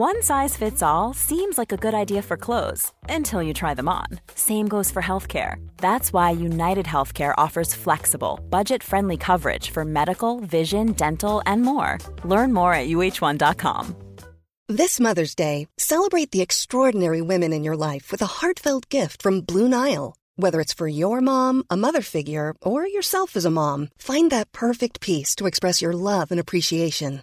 One size fits all seems like a good idea for clothes until you try them on. Same goes for healthcare. That's why United Healthcare offers flexible, budget friendly coverage for medical, vision, dental, and more. Learn more at uh1.com. This Mother's Day, celebrate the extraordinary women in your life with a heartfelt gift from Blue Nile. Whether it's for your mom, a mother figure, or yourself as a mom, find that perfect piece to express your love and appreciation.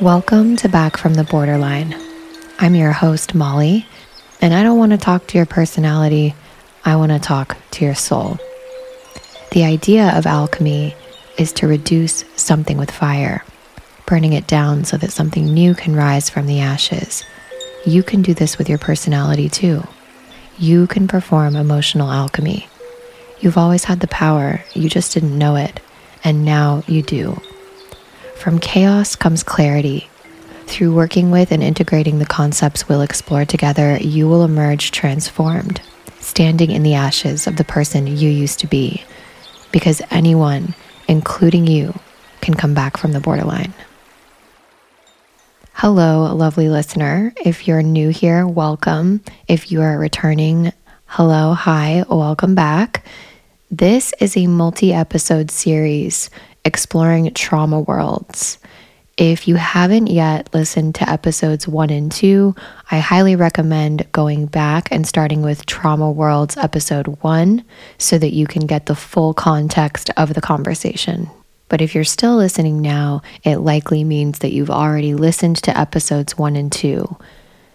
Welcome to Back from the Borderline. I'm your host, Molly, and I don't want to talk to your personality, I want to talk to your soul. The idea of alchemy is to reduce something with fire, burning it down so that something new can rise from the ashes. You can do this with your personality too. You can perform emotional alchemy. You've always had the power, you just didn't know it, and now you do. From chaos comes clarity. Through working with and integrating the concepts we'll explore together, you will emerge transformed, standing in the ashes of the person you used to be. Because anyone, including you, can come back from the borderline. Hello, lovely listener. If you're new here, welcome. If you are returning, hello, hi, welcome back. This is a multi episode series exploring trauma worlds. If you haven't yet listened to episodes one and two, I highly recommend going back and starting with Trauma Worlds episode one so that you can get the full context of the conversation. But if you're still listening now, it likely means that you've already listened to episodes one and two.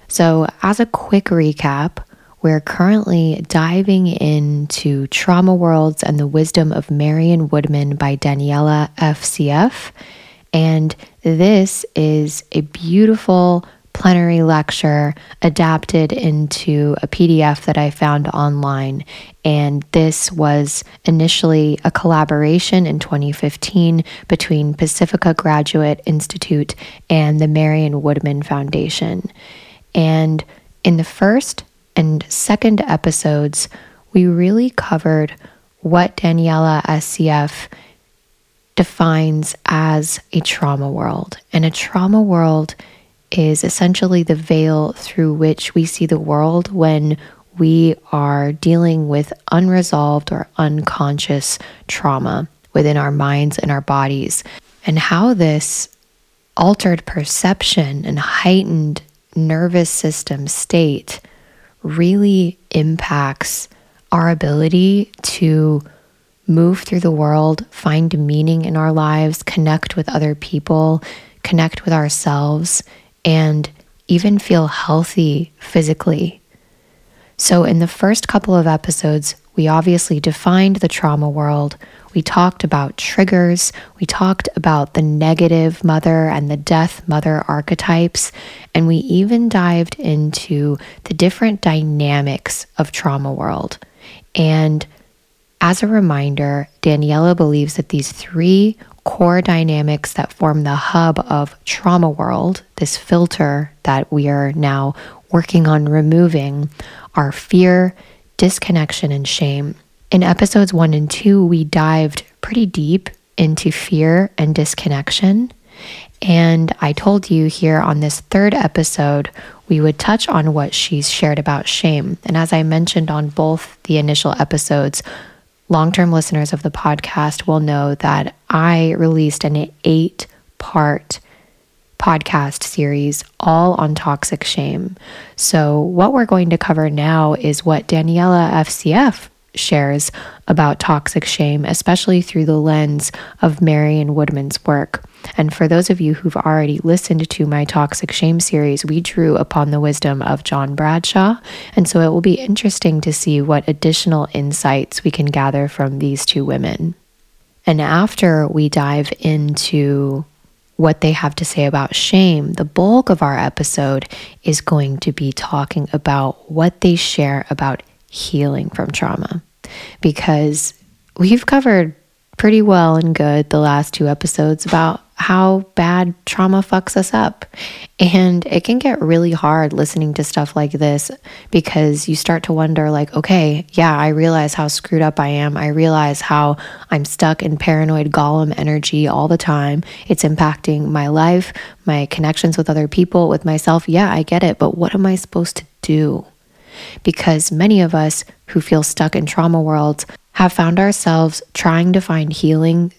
So, as a quick recap, we're currently diving into Trauma Worlds and the Wisdom of Marion Woodman by Daniela Sieff. And this is a beautiful plenary lecture adapted into a PDF that I found online. And this was initially a collaboration in 2015 between Pacifica Graduate Institute and the Marion Woodman Foundation. And in the first and second episodes, we really covered what Daniela Sieff defines as a trauma world. And a trauma world is essentially the veil through which we see the world when we are dealing with unresolved or unconscious trauma within our minds and our bodies, and how this altered perception and heightened nervous system state really impacts our ability to move through the world, find meaning in our lives, connect with other people, connect with ourselves, and even feel healthy physically. So, in the first couple of episodes, we obviously defined the trauma world. We talked about triggers. We talked about the negative mother and the death mother archetypes. And we even dived into the different dynamics of trauma world. And as a reminder, Daniela believes that these three core dynamics that form the hub of trauma world, this filter that we are now working on removing, are fear, disconnection and shame. In episodes one and two, we dived pretty deep into fear and disconnection. And I told you here on this third episode, we would touch on what she's shared about shame. And as I mentioned on both the initial episodes, long term listeners of the podcast will know that I released an eight part podcast series all on toxic shame. So, what we're going to cover now is what Daniela Sieff shares about toxic shame, especially through the lens of Marion Woodman's work. And for those of you who've already listened to my Toxic Shame series, we drew upon the wisdom of John Bradshaw. And so it will be interesting to see what additional insights we can gather from these two women. And after we dive into what they have to say about shame, the bulk of our episode is going to be talking about what they share about healing from trauma. Because we've covered pretty well and good the last two episodes about how bad trauma fucks us up. And it can get really hard listening to stuff like this because you start to wonder, like, okay, yeah, I realize how screwed up I am. I realize how I'm stuck in paranoid golem energy all the time. It's impacting my life, my connections with other people, with myself. Yeah, I get it. But what am I supposed to do? Because many of us who feel stuck in trauma worlds have found ourselves trying to find healing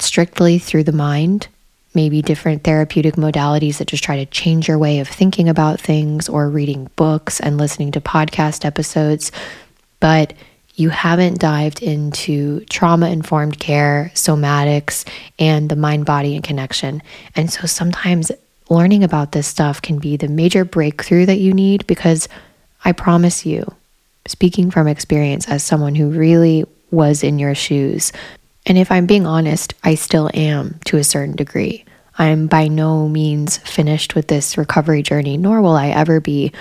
strictly through the mind, maybe different therapeutic modalities that just try to change your way of thinking about things, or reading books and listening to podcast episodes. But you haven't dived into trauma informed care, somatics, and the mind, body, and connection. And so sometimes learning about this stuff can be the major breakthrough that you need because I promise you, speaking from experience as someone who really was in your shoes, and if I'm being honest, I still am to a certain degree. I'm by no means finished with this recovery journey, nor will I ever be.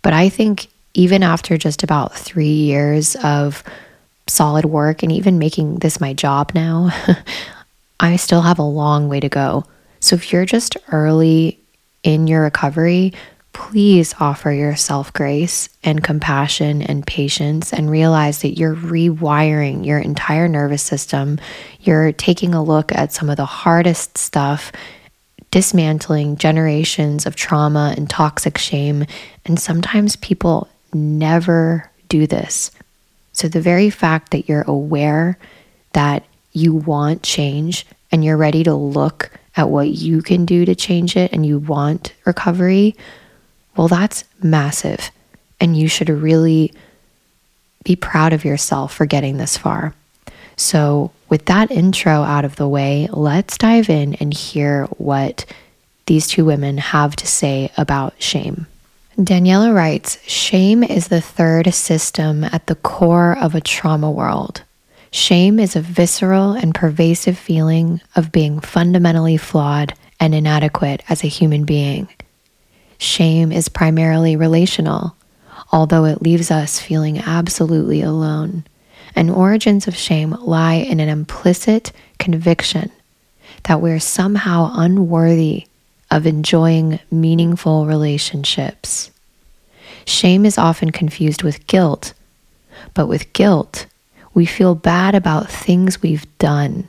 But I think even after just about three years of solid work and even making this my job now, I still have a long way to go. So if you're just early in your recovery, please offer yourself grace and compassion and patience and realize that you're rewiring your entire nervous system. You're taking a look at some of the hardest stuff, dismantling generations of trauma and toxic shame. And sometimes people never do this. So, the very fact that you're aware that you want change and you're ready to look at what you can do to change it and you want recovery well, that's massive. And you should really be proud of yourself for getting this far. So, with that intro out of the way, let's dive in and hear what these two women have to say about shame. Daniela writes Shame is the third system at the core of a trauma world. Shame is a visceral and pervasive feeling of being fundamentally flawed and inadequate as a human being. Shame is primarily relational, although it leaves us feeling absolutely alone. And origins of shame lie in an implicit conviction that we're somehow unworthy of enjoying meaningful relationships. Shame is often confused with guilt, but with guilt, we feel bad about things we've done.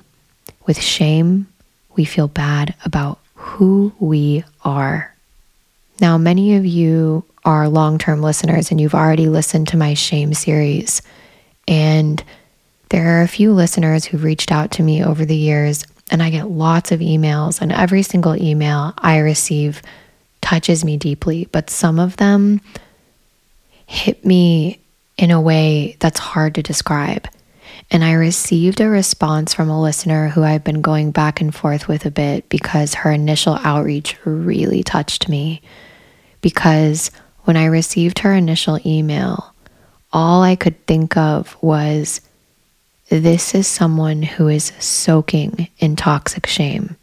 With shame, we feel bad about who we are. Now, many of you are long term listeners and you've already listened to my shame series. And there are a few listeners who've reached out to me over the years, and I get lots of emails, and every single email I receive touches me deeply. But some of them hit me in a way that's hard to describe. And I received a response from a listener who I've been going back and forth with a bit because her initial outreach really touched me because when I received her initial email, all I could think of was this is someone who is soaking in toxic shame.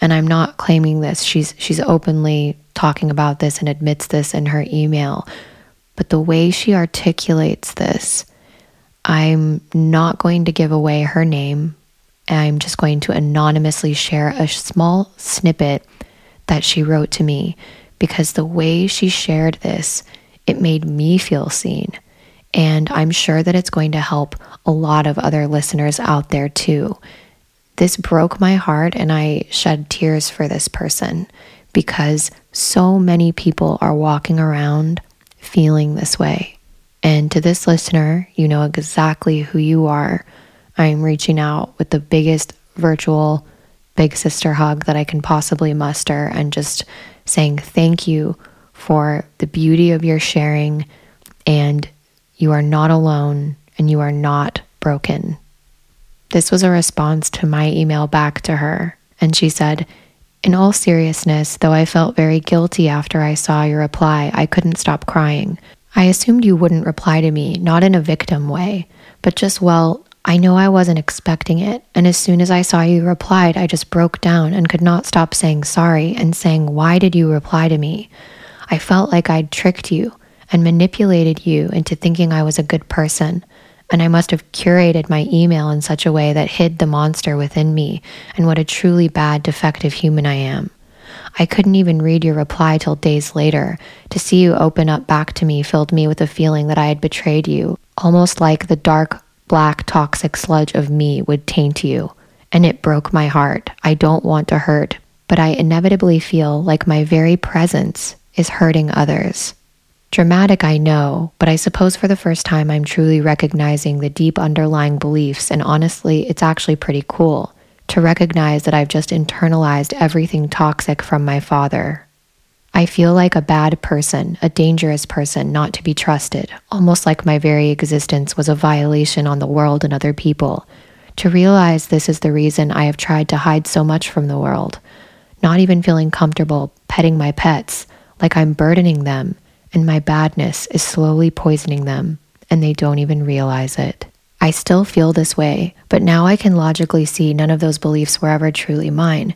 And I'm not claiming this. She's she's openly talking about this and admits this in her email. But the way she articulates this, I'm not going to give away her name. I'm just going to anonymously share a small snippet that she wrote to me because the way she shared this, it made me feel seen. And I'm sure that it's going to help a lot of other listeners out there too. This broke my heart, and I shed tears for this person because so many people are walking around feeling this way. And to this listener, you know exactly who you are. I'm reaching out with the biggest virtual big sister hug that I can possibly muster and just saying thank you for the beauty of your sharing. And you are not alone and you are not broken. This was a response to my email back to her. And she said, In all seriousness, though I felt very guilty after I saw your reply, I couldn't stop crying. I assumed you wouldn't reply to me, not in a victim way, but just, well, I know I wasn't expecting it, and as soon as I saw you replied, I just broke down and could not stop saying sorry and saying, Why did you reply to me? I felt like I'd tricked you and manipulated you into thinking I was a good person, and I must have curated my email in such a way that hid the monster within me and what a truly bad, defective human I am. I couldn't even read your reply till days later. To see you open up back to me filled me with a feeling that I had betrayed you, almost like the dark black toxic sludge of me would taint you, and it broke my heart. I don't want to hurt, but I inevitably feel like my very presence is hurting others. Dramatic, I know, but I suppose for the first time I'm truly recognizing the deep underlying beliefs, and honestly, it's actually pretty cool to recognize that I've just internalized everything toxic from my father. I feel like a bad person, a dangerous person, not to be trusted, almost like my very existence was a violation on the world and other people. To realize this is the reason I have tried to hide so much from the world, not even feeling comfortable petting my pets, like I'm burdening them, and my badness is slowly poisoning them, and they don't even realize it. I still feel this way, but now I can logically see none of those beliefs were ever truly mine.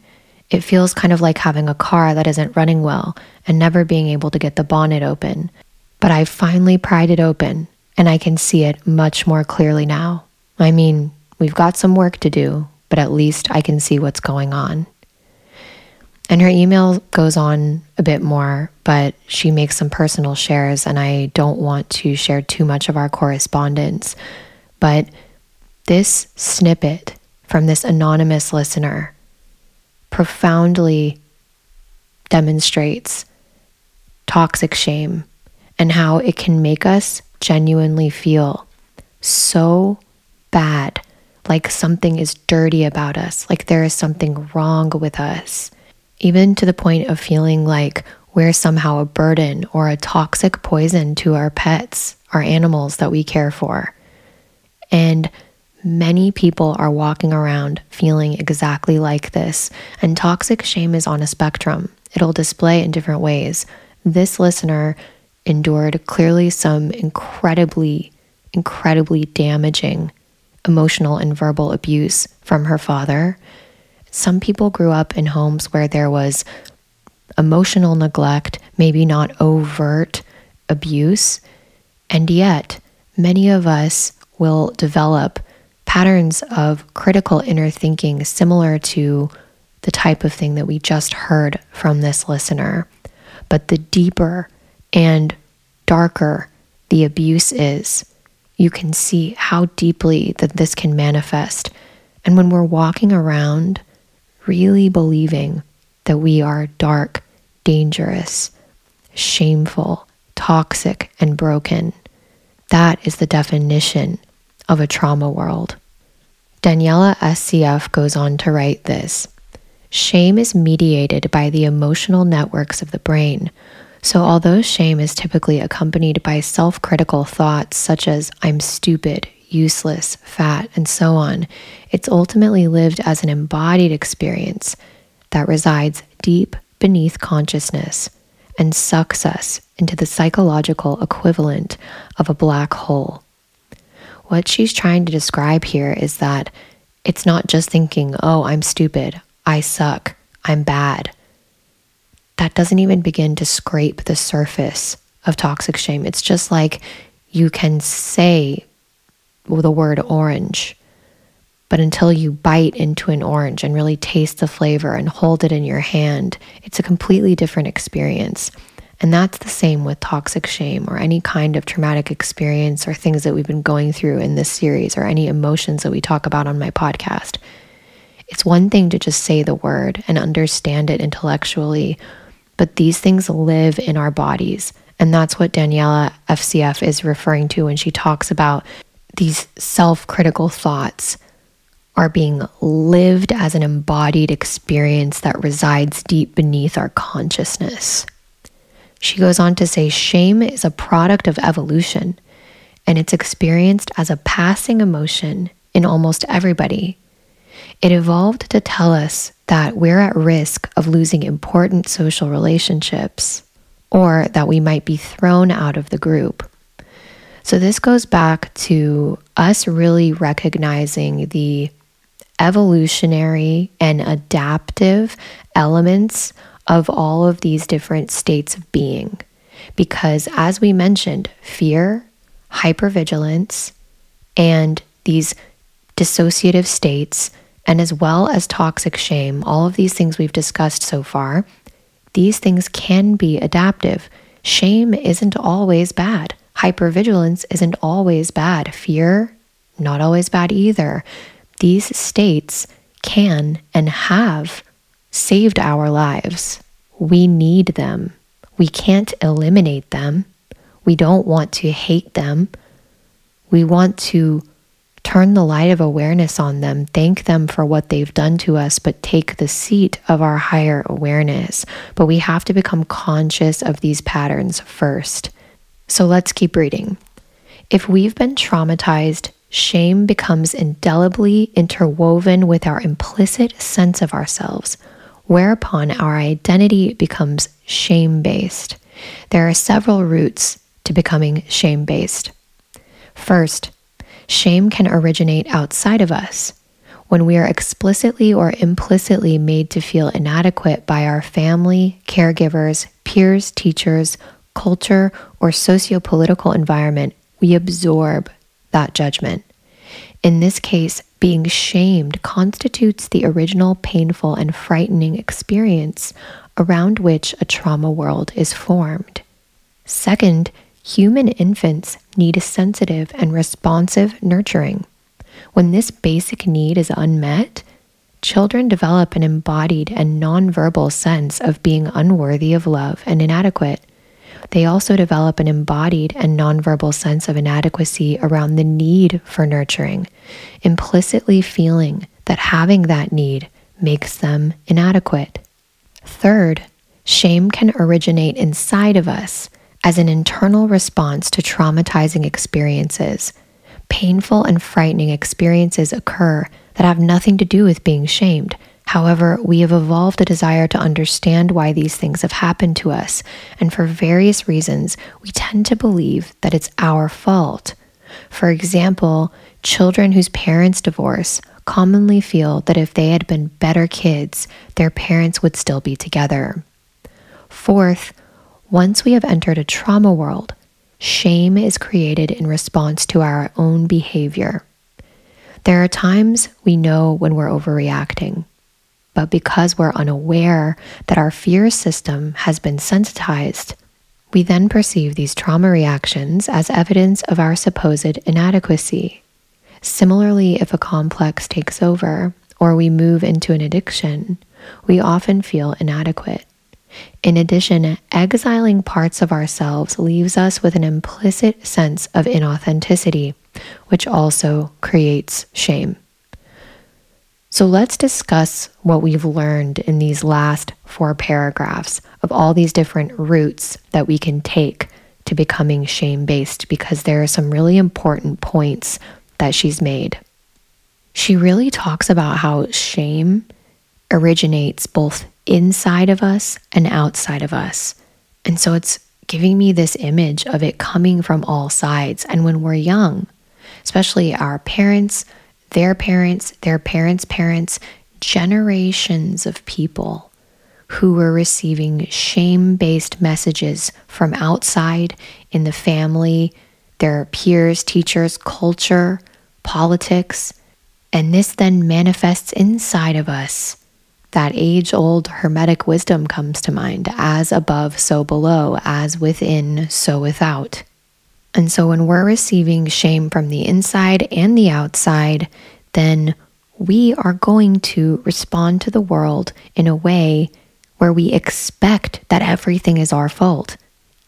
It feels kind of like having a car that isn't running well and never being able to get the bonnet open. But I finally pried it open and I can see it much more clearly now. I mean, we've got some work to do, but at least I can see what's going on. And her email goes on a bit more, but she makes some personal shares, and I don't want to share too much of our correspondence. But this snippet from this anonymous listener profoundly demonstrates toxic shame and how it can make us genuinely feel so bad, like something is dirty about us, like there is something wrong with us, even to the point of feeling like we're somehow a burden or a toxic poison to our pets, our animals that we care for. And Many people are walking around feeling exactly like this, and toxic shame is on a spectrum. It'll display in different ways. This listener endured clearly some incredibly, incredibly damaging emotional and verbal abuse from her father. Some people grew up in homes where there was emotional neglect, maybe not overt abuse, and yet many of us will develop patterns of critical inner thinking similar to the type of thing that we just heard from this listener. But the deeper and darker the abuse is, you can see how deeply that this can manifest. And when we're walking around really believing that we are dark, dangerous, shameful, toxic, and broken, that is the definition of a trauma world. Daniela Sieff goes on to write this Shame is mediated by the emotional networks of the brain. So, although shame is typically accompanied by self critical thoughts such as, I'm stupid, useless, fat, and so on, it's ultimately lived as an embodied experience that resides deep beneath consciousness and sucks us into the psychological equivalent of a black hole what she's trying to describe here is that it's not just thinking, oh, I'm stupid, I suck, I'm bad. That doesn't even begin to scrape the surface of toxic shame. It's just like you can say the word orange, but until you bite into an orange and really taste the flavor and hold it in your hand, it's a completely different experience. And that's the same with toxic shame or any kind of traumatic experience or things that we've been going through in this series or any emotions that we talk about on my podcast. It's one thing to just say the word and understand it intellectually, but these things live in our bodies. And that's what Daniela Sieff is referring to when she talks about these self critical thoughts are being lived as an embodied experience that resides deep beneath our consciousness. She goes on to say shame is a product of evolution and it's experienced as a passing emotion in almost everybody. It evolved to tell us that we're at risk of losing important social relationships or that we might be thrown out of the group. So, this goes back to us really recognizing the evolutionary and adaptive elements of all of these different states of being. Because, as we mentioned, fear, hypervigilance, and these dissociative states, and as well as toxic shame, all of these things we've discussed so far, these things can be adaptive. Shame isn't always bad. Hypervigilance isn't always bad. Fear, not always bad either. These states can and have saved our lives. We need them. We can't eliminate them. We don't want to hate them. We want to turn the light of awareness on them, thank them for what they've done to us, but take the seat of our higher awareness. But we have to become conscious of these patterns first. So let's keep reading. If we've been traumatized, shame becomes indelibly interwoven with our implicit sense of ourselves, whereupon our identity becomes shame based. There are several routes to becoming shame based. First, shame can originate outside of us. When we are explicitly or implicitly made to feel inadequate by our family, caregivers, peers, teachers, culture, or socio-political environment, we absorb that judgment. In this case, being shamed constitutes the original painful and frightening experience around which a trauma world is formed. Second, human infants need a sensitive and responsive nurturing. When this basic need is unmet, children develop an embodied and nonverbal sense of being unworthy of love and inadequate. They also develop an embodied and nonverbal sense of inadequacy around the need for nurturing, implicitly feeling that having that need makes them inadequate. Third, shame can originate inside of us as an internal response to traumatizing experiences. Painful and frightening experiences occur that have nothing to do with being shamed However, we have evolved a desire to understand why these things have happened to us, and for various reasons, we tend to believe that it's our fault. For example, children whose parents divorce commonly feel that if they had been better kids, their parents would still be together. Fourth, once we have entered a trauma world, shame is created in response to our own behavior. There are times we know when we're overreacting. But because we're unaware that our fear system has been sensitized, we then perceive these trauma reactions as evidence of our supposed inadequacy. Similarly, if a complex takes over or we move into an addiction, we often feel inadequate. In addition, exiling parts of ourselves leaves us with an implicit sense of inauthenticity, which also creates shame. So let's discuss what we've learned in these last four paragraphs of all these different routes that we can take to becoming shame based because there are some really important points that she's made. She really talks about how shame originates both inside of us and outside of us. And so it's giving me this image of it coming from all sides. And when we're young, especially our parents, their parents, their parents' parents, generations of people who were receiving shame based messages from outside in the family, their peers, teachers, culture, politics. And this then manifests inside of us that age old Hermetic wisdom comes to mind as above, so below, as within, so without. And so when we're receiving shame from the inside and the outside, then we are going to respond to the world in a way where we expect that everything is our fault,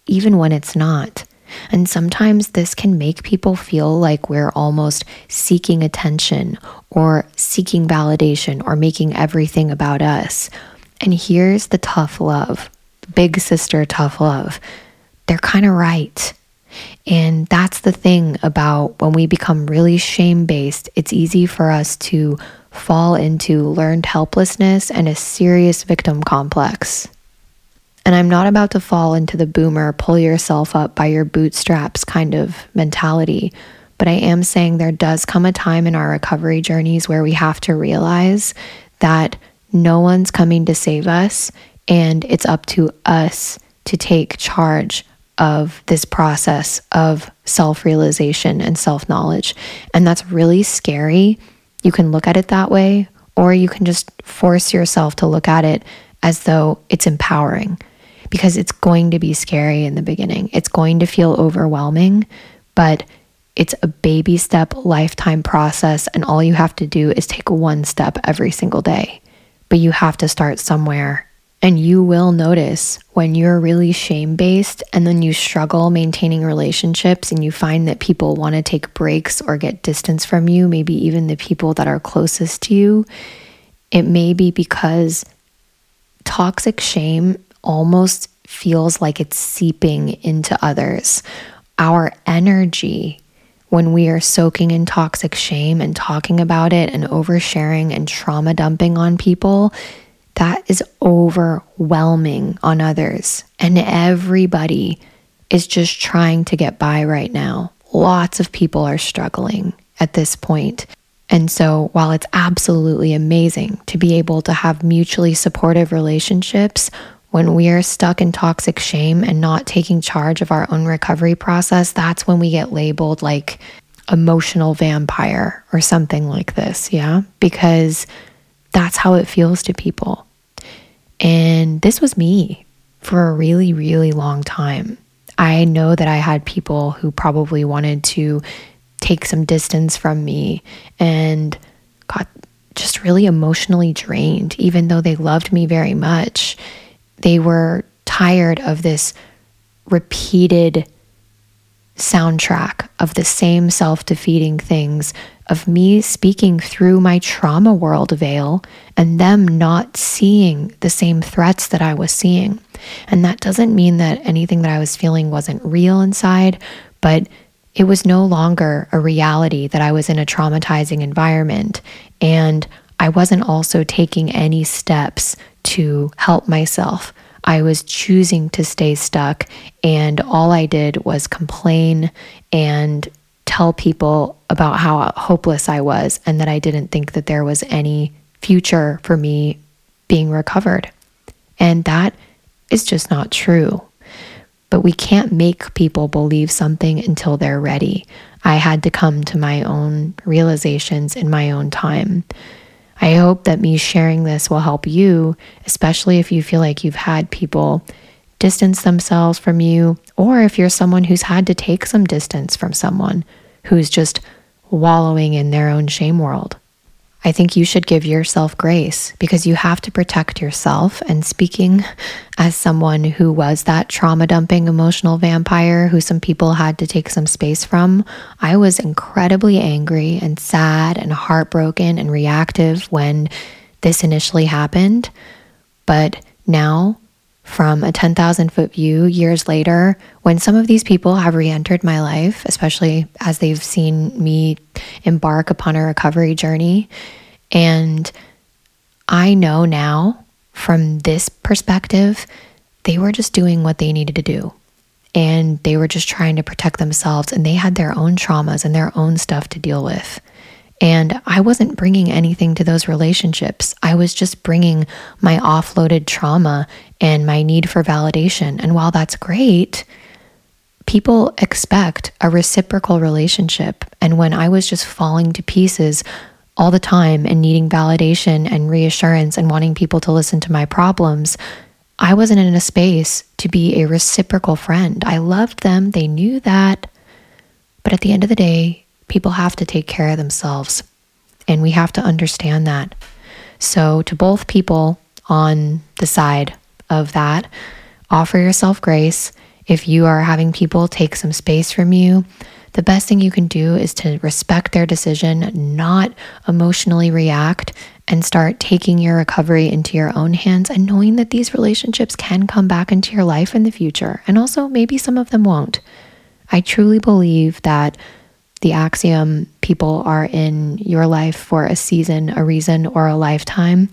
even when it's not. And sometimes this can make people feel like we're almost seeking attention or seeking validation or making everything about us. And here's the tough love big sister tough love. They're kind of right. And that's the thing about when we become really shame based, it's easy for us to fall into learned helplessness and a serious victim complex. And I'm not about to fall into the boomer, pull yourself up by your bootstraps kind of mentality. But I am saying there does come a time in our recovery journeys where we have to realize that no one's coming to save us, and it's up to us to take charge of this process of self realization and self knowledge. And that's really scary. You can look at it that way, or you can just force yourself to look at it as though it's empowering because it's going to be scary in the beginning. It's going to feel overwhelming, but it's a baby step lifetime process. And all you have to do is take one step every single day. But you have to start somewhere and you will notice when you're really shame based and then you struggle maintaining relationships and you find that people want to take breaks or get distance from you, maybe even the people that are closest to you, it may be because toxic shame almost feels like it's seeping into others. Our energy when we are soaking in toxic shame and talking about it and oversharing and trauma dumping on people that is overwhelming on others. And everybody is just trying to get by right now. Lots of people are struggling at this point. And so, while it's absolutely amazing to be able to have mutually supportive relationships, when we are stuck in toxic shame and not taking charge of our own recovery process, that's when we get labeled like emotional vampire or something like this. Yeah. Because that's how it feels to people. And this was me for a really, really long time. I know that I had people who probably wanted to take some distance from me and got just really emotionally drained, even though they loved me very much. They were tired of this repeated soundtrack of the same self defeating things of me speaking through my trauma world veil and them not seeing the same threats that I was seeing. And that doesn't mean that anything that I was feeling wasn't real inside, but it was no longer a reality that I was in a traumatizing environment. And I wasn't also taking any steps to help myself. I was choosing to stay stuck, and all I did was complain and tell people about how hopeless I was and that I didn't think that there was any future for me being recovered. And that is just not true. But we can't make people believe something until they're ready. I had to come to my own realizations in my own time. I hope that me sharing this will help you, especially if you feel like you've had people distance themselves from you, or if you're someone who's had to take some distance from someone who's just wallowing in their own shame world. I think you should give yourself grace because you have to protect yourself. And speaking as someone who was that trauma dumping emotional vampire who some people had to take some space from, I was incredibly angry and sad and heartbroken and reactive when this initially happened. But now from a 10,000 foot view years later, when some of these people have re entered my life, especially as they've seen me embark upon a recovery journey. And I know now from this perspective, they were just doing what they needed to do. And they were just trying to protect themselves, and they had their own traumas and their own stuff to deal with. And I wasn't bringing anything to those relationships. I was just bringing my offloaded trauma and my need for validation. And while that's great, people expect a reciprocal relationship. And when I was just falling to pieces all the time and needing validation and reassurance and wanting people to listen to my problems, I wasn't in a space to be a reciprocal friend. I loved them, they knew that. But at the end of the day, people have to take care of themselves. And we have to understand that. So, to both people on the side of that, offer yourself grace. If you are having people take some space from you, the best thing you can do is to respect their decision, not emotionally react, and start taking your recovery into your own hands and knowing that these relationships can come back into your life in the future. And also, maybe some of them won't. I truly believe that the axiom people are in your life for a season, a reason, or a lifetime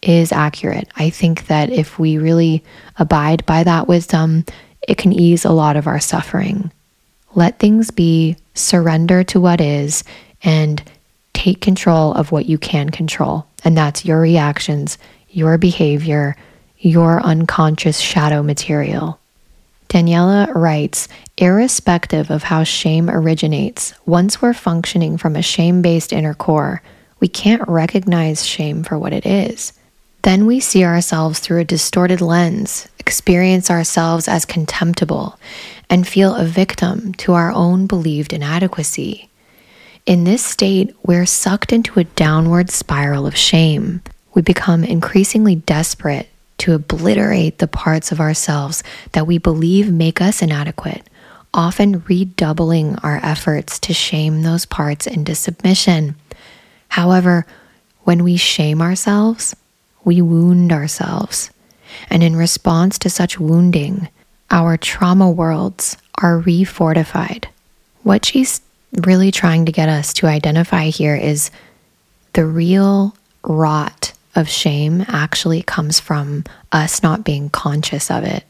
is accurate. I think that if we really abide by that wisdom, it can ease a lot of our suffering. Let things be, surrender to what is, and take control of what you can control. And that's your reactions, your behavior, your unconscious shadow material. Daniela writes Irrespective of how shame originates, once we're functioning from a shame based inner core, we can't recognize shame for what it is. Then we see ourselves through a distorted lens, experience ourselves as contemptible, and feel a victim to our own believed inadequacy. In this state, we're sucked into a downward spiral of shame. We become increasingly desperate to obliterate the parts of ourselves that we believe make us inadequate, often redoubling our efforts to shame those parts into submission. However, when we shame ourselves, we wound ourselves. And in response to such wounding, our trauma worlds are refortified. What she's really trying to get us to identify here is the real rot of shame actually comes from us not being conscious of it.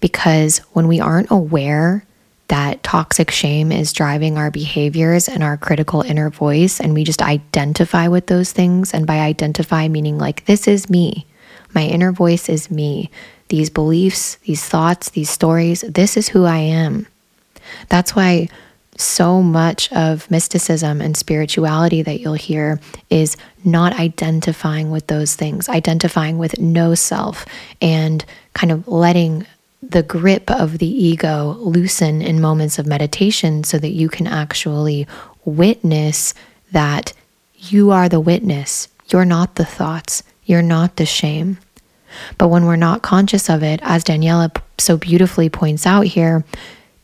Because when we aren't aware that toxic shame is driving our behaviors and our critical inner voice, and we just identify with those things, and by identify, meaning like, this is me, my inner voice is me, these beliefs, these thoughts, these stories, this is who I am. That's why so much of mysticism and spirituality that you'll hear is not identifying with those things, identifying with no self, and kind of letting the grip of the ego loosen in moments of meditation so that you can actually witness that you are the witness. You're not the thoughts, you're not the shame. But when we're not conscious of it, as Daniela so beautifully points out here,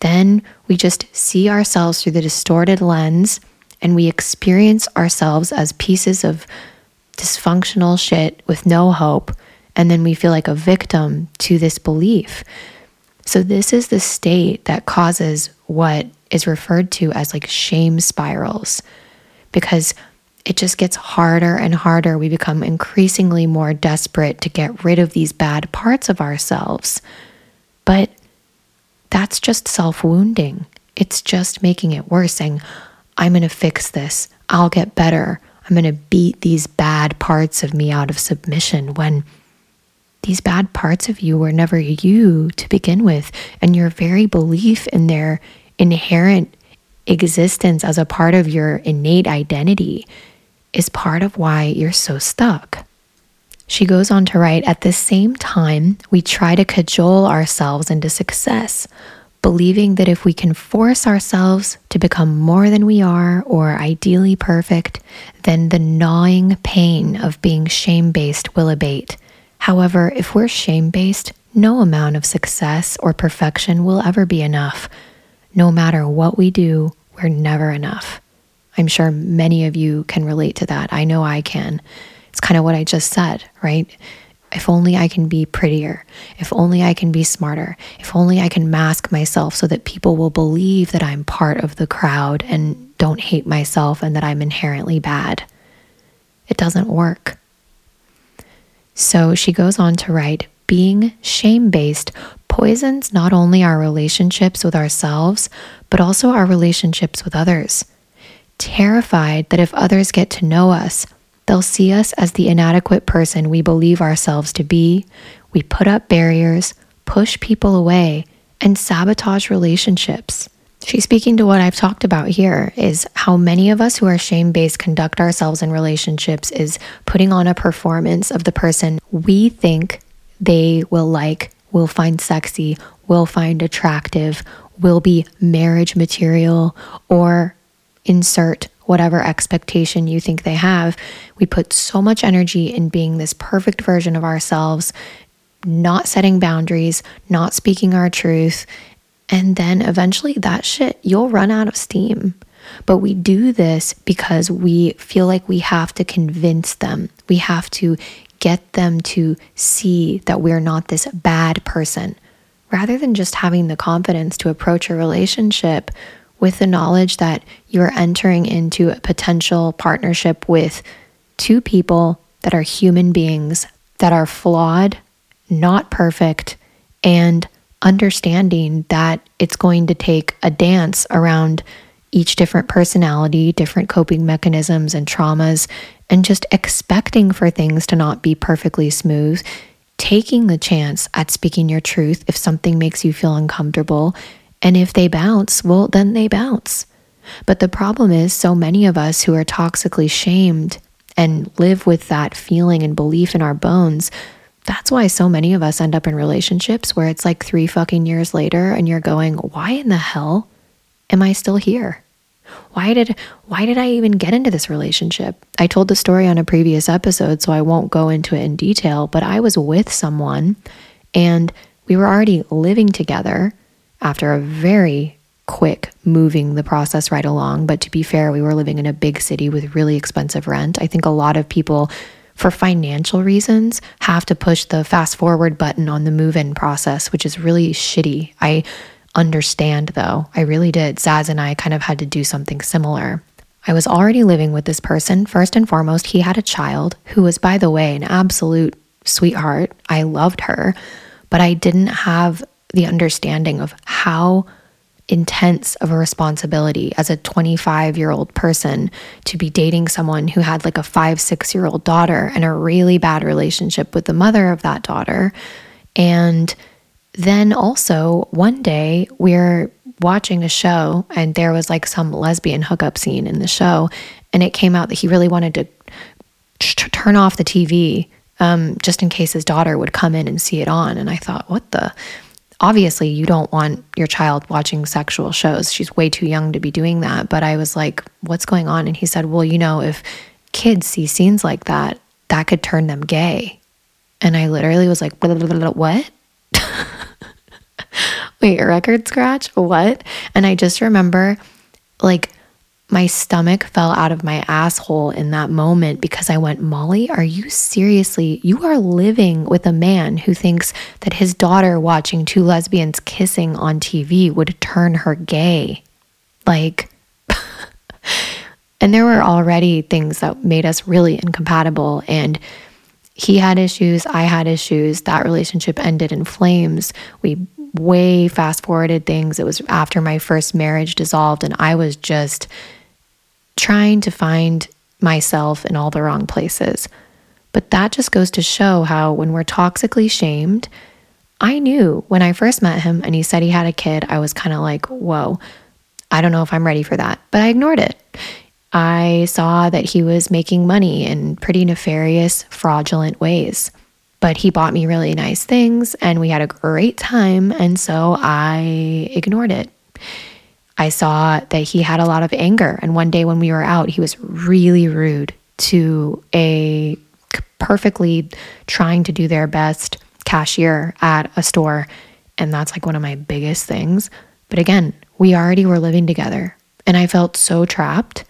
then we just see ourselves through the distorted lens and we experience ourselves as pieces of dysfunctional shit with no hope. And then we feel like a victim to this belief. So, this is the state that causes what is referred to as like shame spirals because it just gets harder and harder. We become increasingly more desperate to get rid of these bad parts of ourselves. But that's just self wounding. It's just making it worse, saying, I'm going to fix this. I'll get better. I'm going to beat these bad parts of me out of submission when these bad parts of you were never you to begin with. And your very belief in their inherent existence as a part of your innate identity is part of why you're so stuck. She goes on to write At the same time, we try to cajole ourselves into success, believing that if we can force ourselves to become more than we are or ideally perfect, then the gnawing pain of being shame based will abate. However, if we're shame based, no amount of success or perfection will ever be enough. No matter what we do, we're never enough. I'm sure many of you can relate to that. I know I can. It's kind of what I just said, right? If only I can be prettier. If only I can be smarter. If only I can mask myself so that people will believe that I'm part of the crowd and don't hate myself and that I'm inherently bad. It doesn't work. So she goes on to write being shame based poisons not only our relationships with ourselves, but also our relationships with others. Terrified that if others get to know us, They'll see us as the inadequate person we believe ourselves to be. We put up barriers, push people away, and sabotage relationships. She's speaking to what I've talked about here is how many of us who are shame based conduct ourselves in relationships is putting on a performance of the person we think they will like, will find sexy, will find attractive, will be marriage material, or insert whatever expectation you think they have. We put so much energy in being this perfect version of ourselves, not setting boundaries, not speaking our truth, and then eventually that shit, you'll run out of steam. But we do this because we feel like we have to convince them. We have to get them to see that we're not this bad person. Rather than just having the confidence to approach a relationship with the knowledge that you're entering into a potential partnership with two people that are human beings, that are flawed, not perfect, and understanding that it's going to take a dance around each different personality, different coping mechanisms and traumas, and just expecting for things to not be perfectly smooth, taking the chance at speaking your truth if something makes you feel uncomfortable. And if they bounce, well, then they bounce. But the problem is, so many of us who are toxically shamed and live with that feeling and belief in our bones that's why so many of us end up in relationships where it's like three fucking years later and you're going, why in the hell am I still here? Why did why did I even get into this relationship? I told the story on a previous episode, so I won't go into it in detail, but I was with someone and we were already living together after a very quick moving the process right along. But to be fair, we were living in a big city with really expensive rent. I think a lot of people for financial reasons, have to push the fast forward button on the move in process, which is really shitty. I understand though. I really did. Zaz and I kind of had to do something similar. I was already living with this person. First and foremost, he had a child who was, by the way, an absolute sweetheart. I loved her, but I didn't have the understanding of how intense of a responsibility as a 25 year old person to be dating someone who had like a five, six year old daughter and a really bad relationship with the mother of that daughter. And then also one day we're watching a show and there was like some lesbian hookup scene in the show. And it came out that he really wanted to t- turn off the TV um, just in case his daughter would come in and see it on. And I thought, what the? Obviously you don't want your child watching sexual shows. She's way too young to be doing that. But I was like, what's going on? And he said, well, you know, if kids see scenes like that, that could turn them gay. And I literally was like, what? Wait, record scratch? What? And I just remember like my stomach fell out of my asshole in that moment because I went, Molly, are you seriously? You are living with a man who thinks that his daughter watching two lesbians kissing on TV would turn her gay. Like, and there were already things that made us really incompatible. And he had issues, I had issues. That relationship ended in flames. We way fast forwarded things. It was after my first marriage dissolved, and I was just trying to find myself in all the wrong places. But that just goes to show how when we're toxically shamed, I knew when I first met him and he said he had a kid, I was kind of like, whoa, I don't know if I'm ready for that. But I ignored it. I saw that he was making money in pretty nefarious, fraudulent ways. But he bought me really nice things and we had a great time. And so I ignored it. I saw that he had a lot of anger. And one day when we were out, he was really rude to a perfectly trying to do their best cashier at a store. And that's like one of my biggest things. But again, we already were living together and I felt so trapped.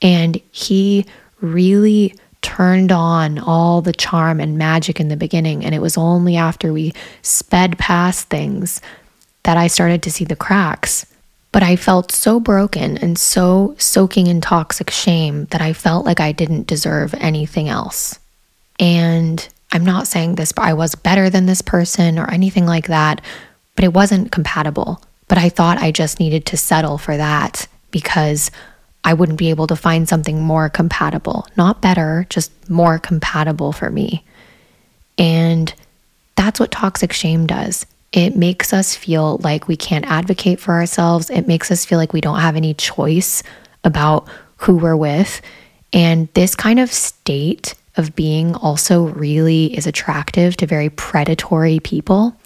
And he really turned on all the charm and magic in the beginning. And it was only after we sped past things that I started to see the cracks. But I felt so broken and so soaking in toxic shame that I felt like I didn't deserve anything else. And I'm not saying this, but I was better than this person or anything like that, but it wasn't compatible. But I thought I just needed to settle for that because I wouldn't be able to find something more compatible. Not better, just more compatible for me. And that's what toxic shame does it makes us feel like we can't advocate for ourselves. It makes us feel like we don't have any choice about who we're with. And this kind of state of being also really is attractive to very predatory people.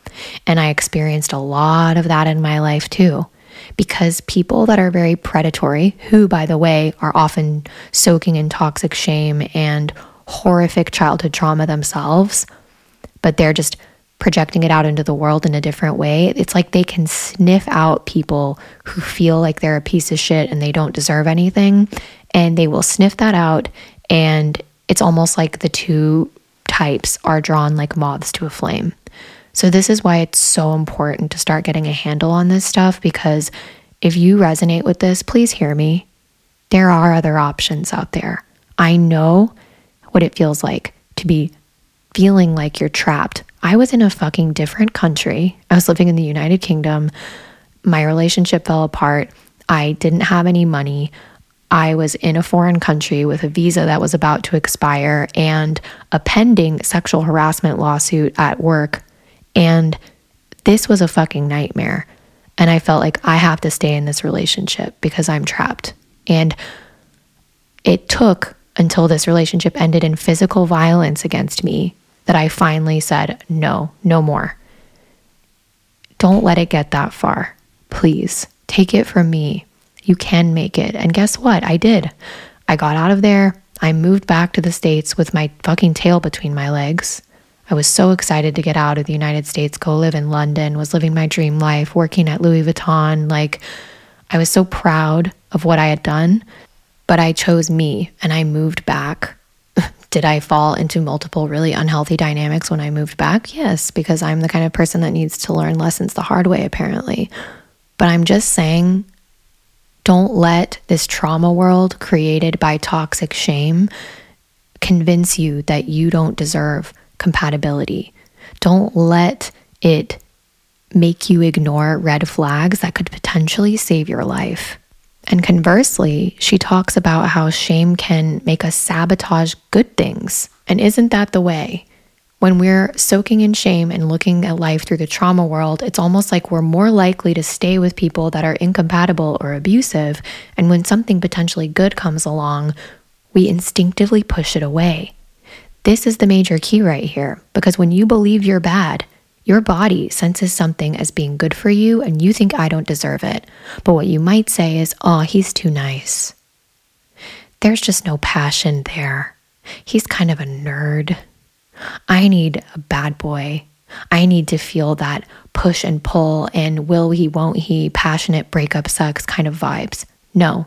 And I experienced a lot of that in my life too. Because people that are very predatory, who, by the way, are often soaking in toxic shame and horrific childhood trauma themselves, but they're just projecting it out into the world in a different way. It's like they can sniff out people who feel like they're a piece of shit and they don't deserve anything. And they will sniff that out. And it's almost like the two types are drawn like moths to a flame. So, this is why it's so important to start getting a handle on this stuff because if you resonate with this, please hear me. There are other options out there. I know what it feels like to be feeling like you're trapped. I was in a fucking different country. I was living in the United Kingdom. My relationship fell apart. I didn't have any money. I was in a foreign country with a visa that was about to expire and a pending sexual harassment lawsuit at work and this was a fucking nightmare. And I felt like I have to stay in this relationship because I'm trapped. And it took until this relationship ended in physical violence against me that I finally said, no, no more. Don't let it get that far. Please take it from me. You can make it. And guess what? I did. I got out of there. I moved back to the States with my fucking tail between my legs. I was so excited to get out of the United States, go live in London, was living my dream life, working at Louis Vuitton. Like, I was so proud of what I had done, but I chose me and I moved back. Did I fall into multiple really unhealthy dynamics when I moved back? Yes, because I'm the kind of person that needs to learn lessons the hard way, apparently. But I'm just saying, don't let this trauma world created by toxic shame convince you that you don't deserve compatibility. Don't let it make you ignore red flags that could potentially save your life. And conversely, she talks about how shame can make us sabotage good things. And isn't that the way? When we're soaking in shame and looking at life through the trauma world, it's almost like we're more likely to stay with people that are incompatible or abusive. And when something potentially good comes along, we instinctively push it away. This is the major key right here because when you believe you're bad, your body senses something as being good for you and you think I don't deserve it. But what you might say is, oh, he's too nice. There's just no passion there. He's kind of a nerd. I need a bad boy. I need to feel that push and pull and will he, won't he, passionate breakup sucks kind of vibes. No.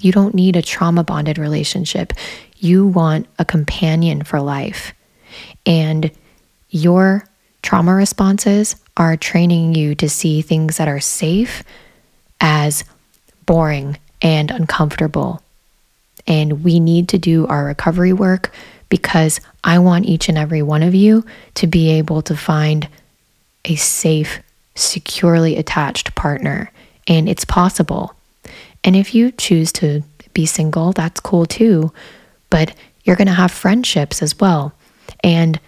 You don't need a trauma bonded relationship. You want a companion for life. And your trauma responses are training you to see things that are safe as boring and uncomfortable. And we need to do our recovery work because I want each and every one of you to be able to find a safe, securely attached partner. And it's possible. And if you choose to be single, that's cool too but you're going to have friendships as well. And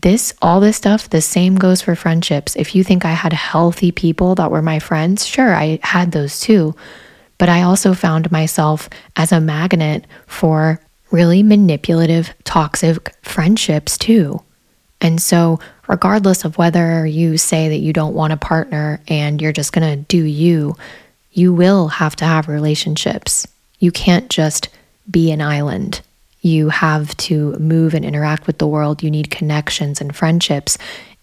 this, all this stuff, the same goes for friendships. If you think I had healthy people that were my friends, sure, I had those too. But I also found myself as a magnet for really manipulative, toxic friendships too. And so, regardless of whether you say that you don't want a partner and you're just going to do you, you will have to have relationships. You can't just be an island you have to move and interact with the world. You need connections and friendships.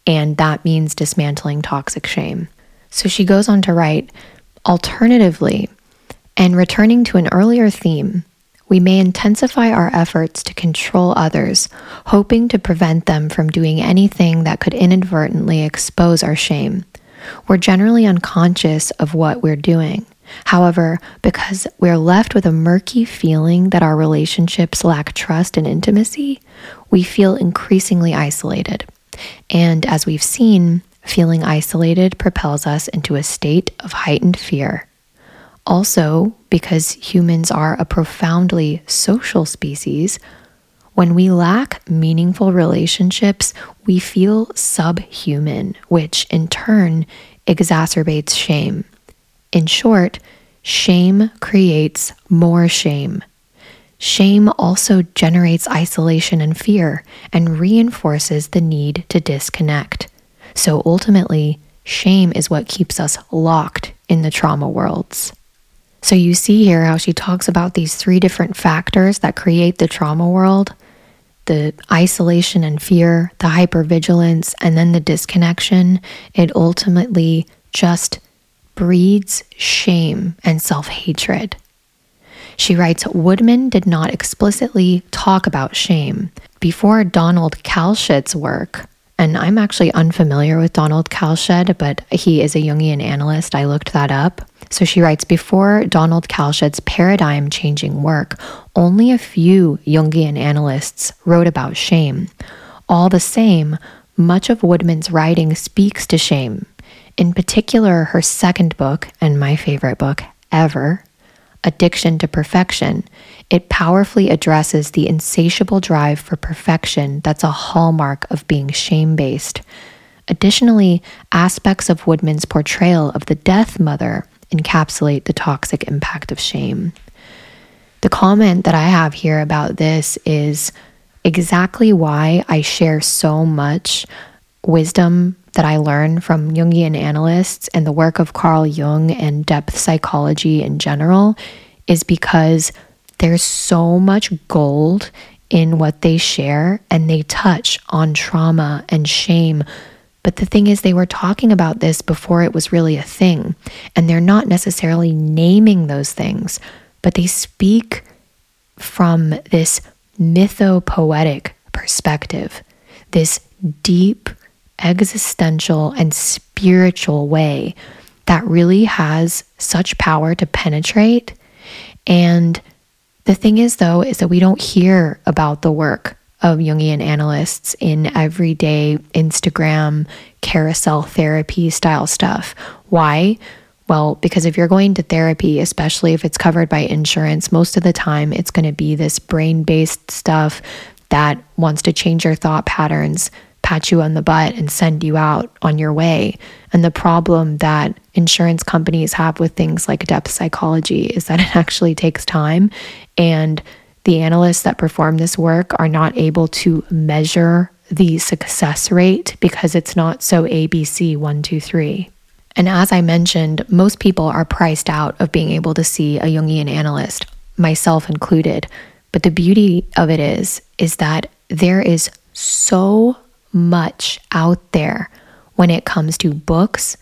And that means dismantling toxic shame. So she goes on to write Alternatively, and returning to an earlier theme, we may intensify our efforts to control others, hoping to prevent them from doing anything that could inadvertently expose our shame. We're generally unconscious of what we're doing. However, because we're left with a murky feeling that our relationships lack trust and intimacy, we feel increasingly isolated. And as we've seen, feeling isolated propels us into a state of heightened fear. Also, because humans are a profoundly social species, When we lack meaningful relationships, we feel subhuman, which in turn exacerbates shame. In short, shame creates more shame. Shame also generates isolation and fear and reinforces the need to disconnect. So ultimately, shame is what keeps us locked in the trauma worlds. So you see here how she talks about these three different factors that create the trauma world the isolation and fear, the hypervigilance, and then the disconnection. It ultimately just breeds shame and self hatred. She writes Woodman did not explicitly talk about shame. Before Donald Kalsched's work, and I'm actually unfamiliar with Donald Kalsched, but he is a Jungian analyst. I looked that up. So she writes Before Donald Kalsched's paradigm changing work, only a few Jungian analysts wrote about shame. All the same, much of Woodman's writing speaks to shame. In particular, her second book, and my favorite book ever, Addiction to Perfection, it powerfully addresses the insatiable drive for perfection that's a hallmark of being shame based. Additionally, aspects of Woodman's portrayal of the death mother encapsulate the toxic impact of shame. The comment that I have here about this is exactly why I share so much wisdom that I learn from Jungian analysts and the work of Carl Jung and depth psychology in general is because there's so much gold in what they share and they touch on trauma and shame. But the thing is, they were talking about this before it was really a thing. And they're not necessarily naming those things, but they speak from this mythopoetic perspective, this deep, existential, and spiritual way that really has such power to penetrate. And the thing is, though, is that we don't hear about the work of Jungian analysts in everyday Instagram carousel therapy style stuff. Why? Well, because if you're going to therapy, especially if it's covered by insurance, most of the time it's going to be this brain based stuff that wants to change your thought patterns, pat you on the butt, and send you out on your way. And the problem that insurance companies have with things like depth psychology is that it actually takes time and the analysts that perform this work are not able to measure the success rate because it's not so ABC one, two, three. And as I mentioned, most people are priced out of being able to see a Jungian analyst, myself included. But the beauty of it is, is that there is so much out there when it comes to books.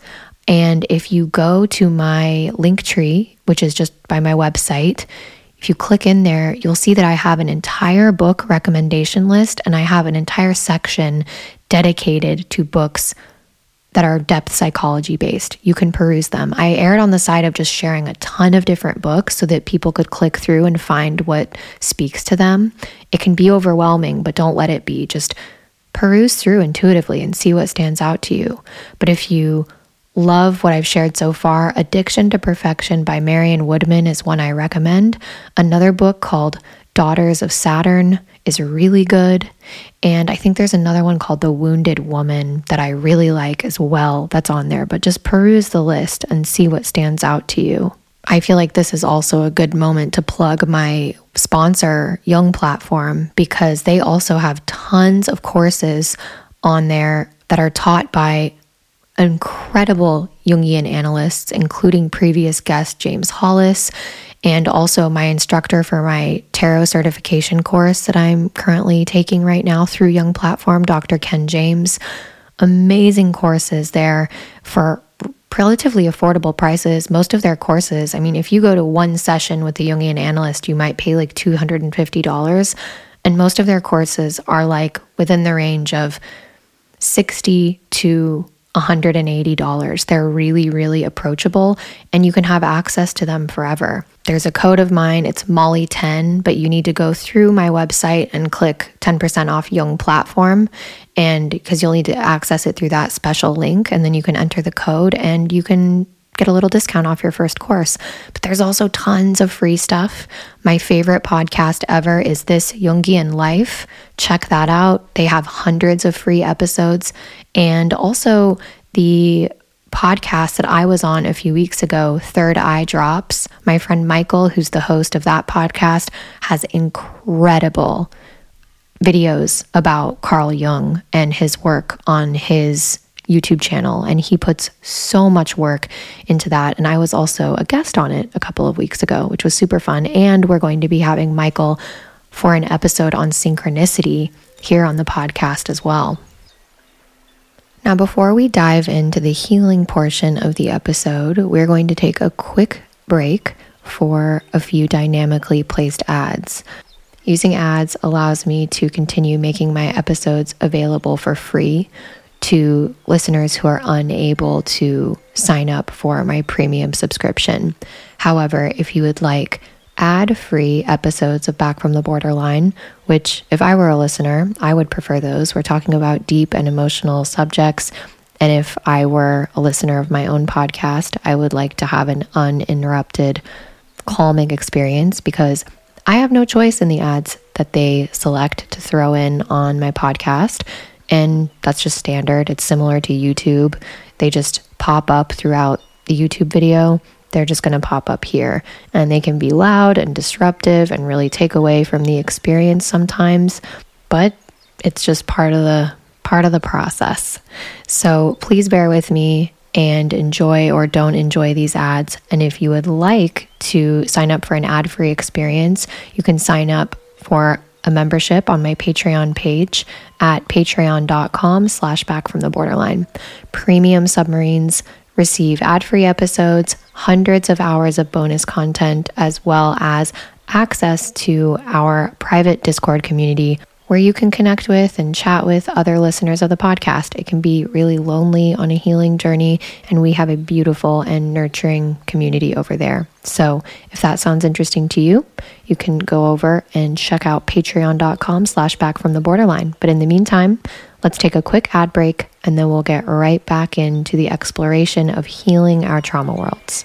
And if you go to my link tree, which is just by my website, if you click in there, you'll see that I have an entire book recommendation list and I have an entire section dedicated to books that are depth psychology based. You can peruse them. I aired on the side of just sharing a ton of different books so that people could click through and find what speaks to them. It can be overwhelming, but don't let it be. Just peruse through intuitively and see what stands out to you. But if you love what I've shared so far. Addiction to Perfection by Marion Woodman is one I recommend. Another book called Daughters of Saturn is really good. And I think there's another one called The Wounded Woman that I really like as well that's on there. But just peruse the list and see what stands out to you. I feel like this is also a good moment to plug my sponsor, Jung Platform, because they also have tons of courses on there that are taught by incredible Jungian analysts, including previous guest James Hollis, and also my instructor for my tarot certification course that I'm currently taking right now through Jung Platform, Dr. Ken James. Amazing courses there for relatively affordable prices. Most of their courses, I mean, if you go to one session with the Jungian analyst, you might pay like $250. And most of their courses are like within the range of 60 to $180. They're really, really approachable and you can have access to them forever. There's a code of mine, it's Molly10, but you need to go through my website and click 10% off Jung platform. And because you'll need to access it through that special link, and then you can enter the code and you can get a little discount off your first course. But there's also tons of free stuff. My favorite podcast ever is This Jungian Life. Check that out. They have hundreds of free episodes. And also the podcast that I was on a few weeks ago, Third Eye Drops. My friend Michael, who's the host of that podcast, has incredible videos about Carl Jung and his work on his YouTube channel. And he puts so much work into that. And I was also a guest on it a couple of weeks ago, which was super fun. And we're going to be having Michael for an episode on synchronicity here on the podcast as well. Now, before we dive into the healing portion of the episode, we're going to take a quick break for a few dynamically placed ads. Using ads allows me to continue making my episodes available for free to listeners who are unable to sign up for my premium subscription. However, if you would like ad free episodes of Back from the Borderline, which, if I were a listener, I would prefer those. We're talking about deep and emotional subjects. And if I were a listener of my own podcast, I would like to have an uninterrupted, calming experience because I have no choice in the ads that they select to throw in on my podcast. And that's just standard. It's similar to YouTube. They just pop up throughout the YouTube video they're just going to pop up here. And they can be loud and disruptive and really take away from the experience sometimes, but it's just part of the part of the process. So please bear with me and enjoy or don't enjoy these ads. And if you would like to sign up for an ad-free experience, you can sign up for a membership on my Patreon page at patreon.com slash back from the borderline. Premium submarines receive ad free episodes, hundreds of hours of bonus content, as well as access to our private Discord community where you can connect with and chat with other listeners of the podcast. It can be really lonely on a healing journey, and we have a beautiful and nurturing community over there. So if that sounds interesting to you, you can go over and check out patreon.com slash back from the borderline. But in the meantime, let's take a quick ad break and then we'll get right back into the exploration of healing our trauma worlds.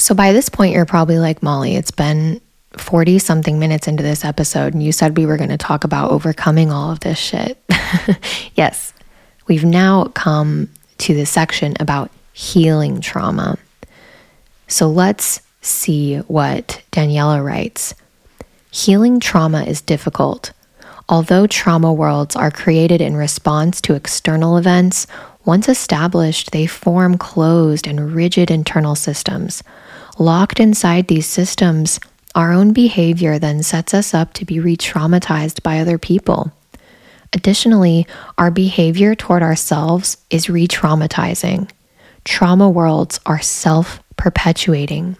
So, by this point, you're probably like, Molly, it's been 40 something minutes into this episode, and you said we were going to talk about overcoming all of this shit. yes, we've now come to the section about healing trauma. So, let's see what Daniela writes. Healing trauma is difficult. Although trauma worlds are created in response to external events, once established, they form closed and rigid internal systems. Locked inside these systems, our own behavior then sets us up to be re traumatized by other people. Additionally, our behavior toward ourselves is re traumatizing. Trauma worlds are self perpetuating.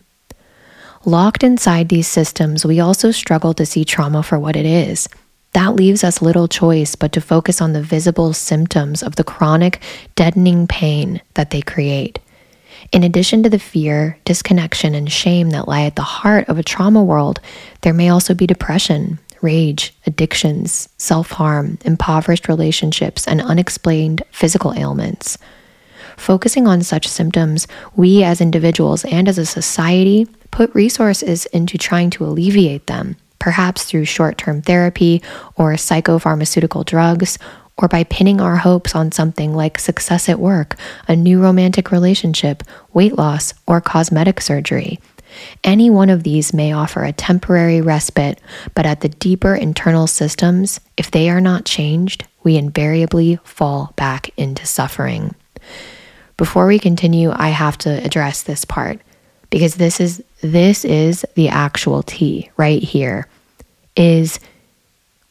Locked inside these systems, we also struggle to see trauma for what it is. That leaves us little choice but to focus on the visible symptoms of the chronic, deadening pain that they create. In addition to the fear, disconnection, and shame that lie at the heart of a trauma world, there may also be depression, rage, addictions, self harm, impoverished relationships, and unexplained physical ailments. Focusing on such symptoms, we as individuals and as a society put resources into trying to alleviate them, perhaps through short term therapy or psychopharmaceutical drugs, or by pinning our hopes on something like success at work, a new romantic relationship, weight loss, or cosmetic surgery. Any one of these may offer a temporary respite, but at the deeper internal systems, if they are not changed, we invariably fall back into suffering. Before we continue, I have to address this part because this is this is the actual tea right here is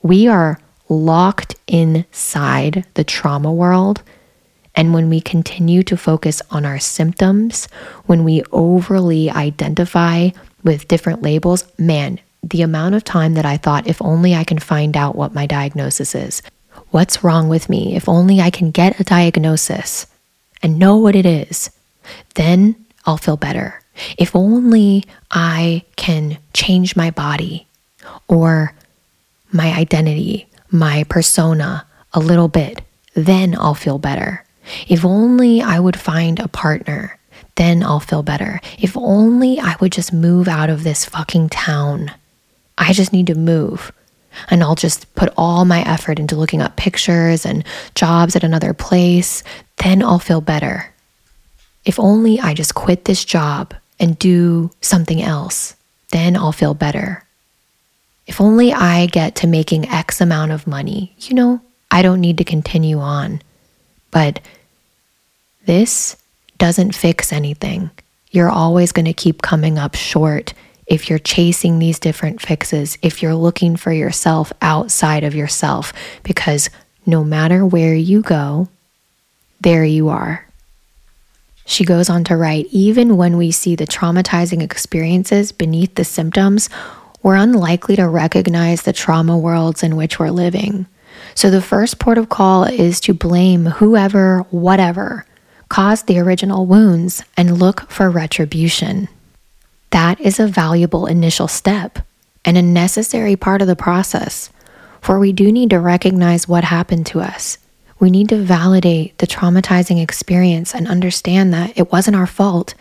we are locked inside the trauma world. And when we continue to focus on our symptoms, when we overly identify with different labels, man, the amount of time that I thought, if only I can find out what my diagnosis is, what's wrong with me, if only I can get a diagnosis and know what it is, then I'll feel better. If only I can change my body or my identity my persona a little bit, then I'll feel better. If only I would find a partner, then I'll feel better. If only I would just move out of this fucking town. I just need to move. And I'll just put all my effort into looking up pictures and jobs at another place, then I'll feel better. If only I just quit this job and do something else, then I'll feel better. If only I get to making X amount of money, you know, I don't need to continue on. But this doesn't fix anything. You're always going to keep coming up short if you're chasing these different fixes, if you're looking for yourself outside of yourself, because no matter where you go, there you are. She goes on to write even when we see the traumatizing experiences beneath the symptoms, we're unlikely to recognize the trauma worlds in which we're living. So the first port of call is to blame whoever, whatever, caused the original wounds and look for retribution. That is a valuable initial step and a necessary part of the process, for we do need to recognize what happened to us. We need to validate the traumatizing experience and understand that it wasn't our fault.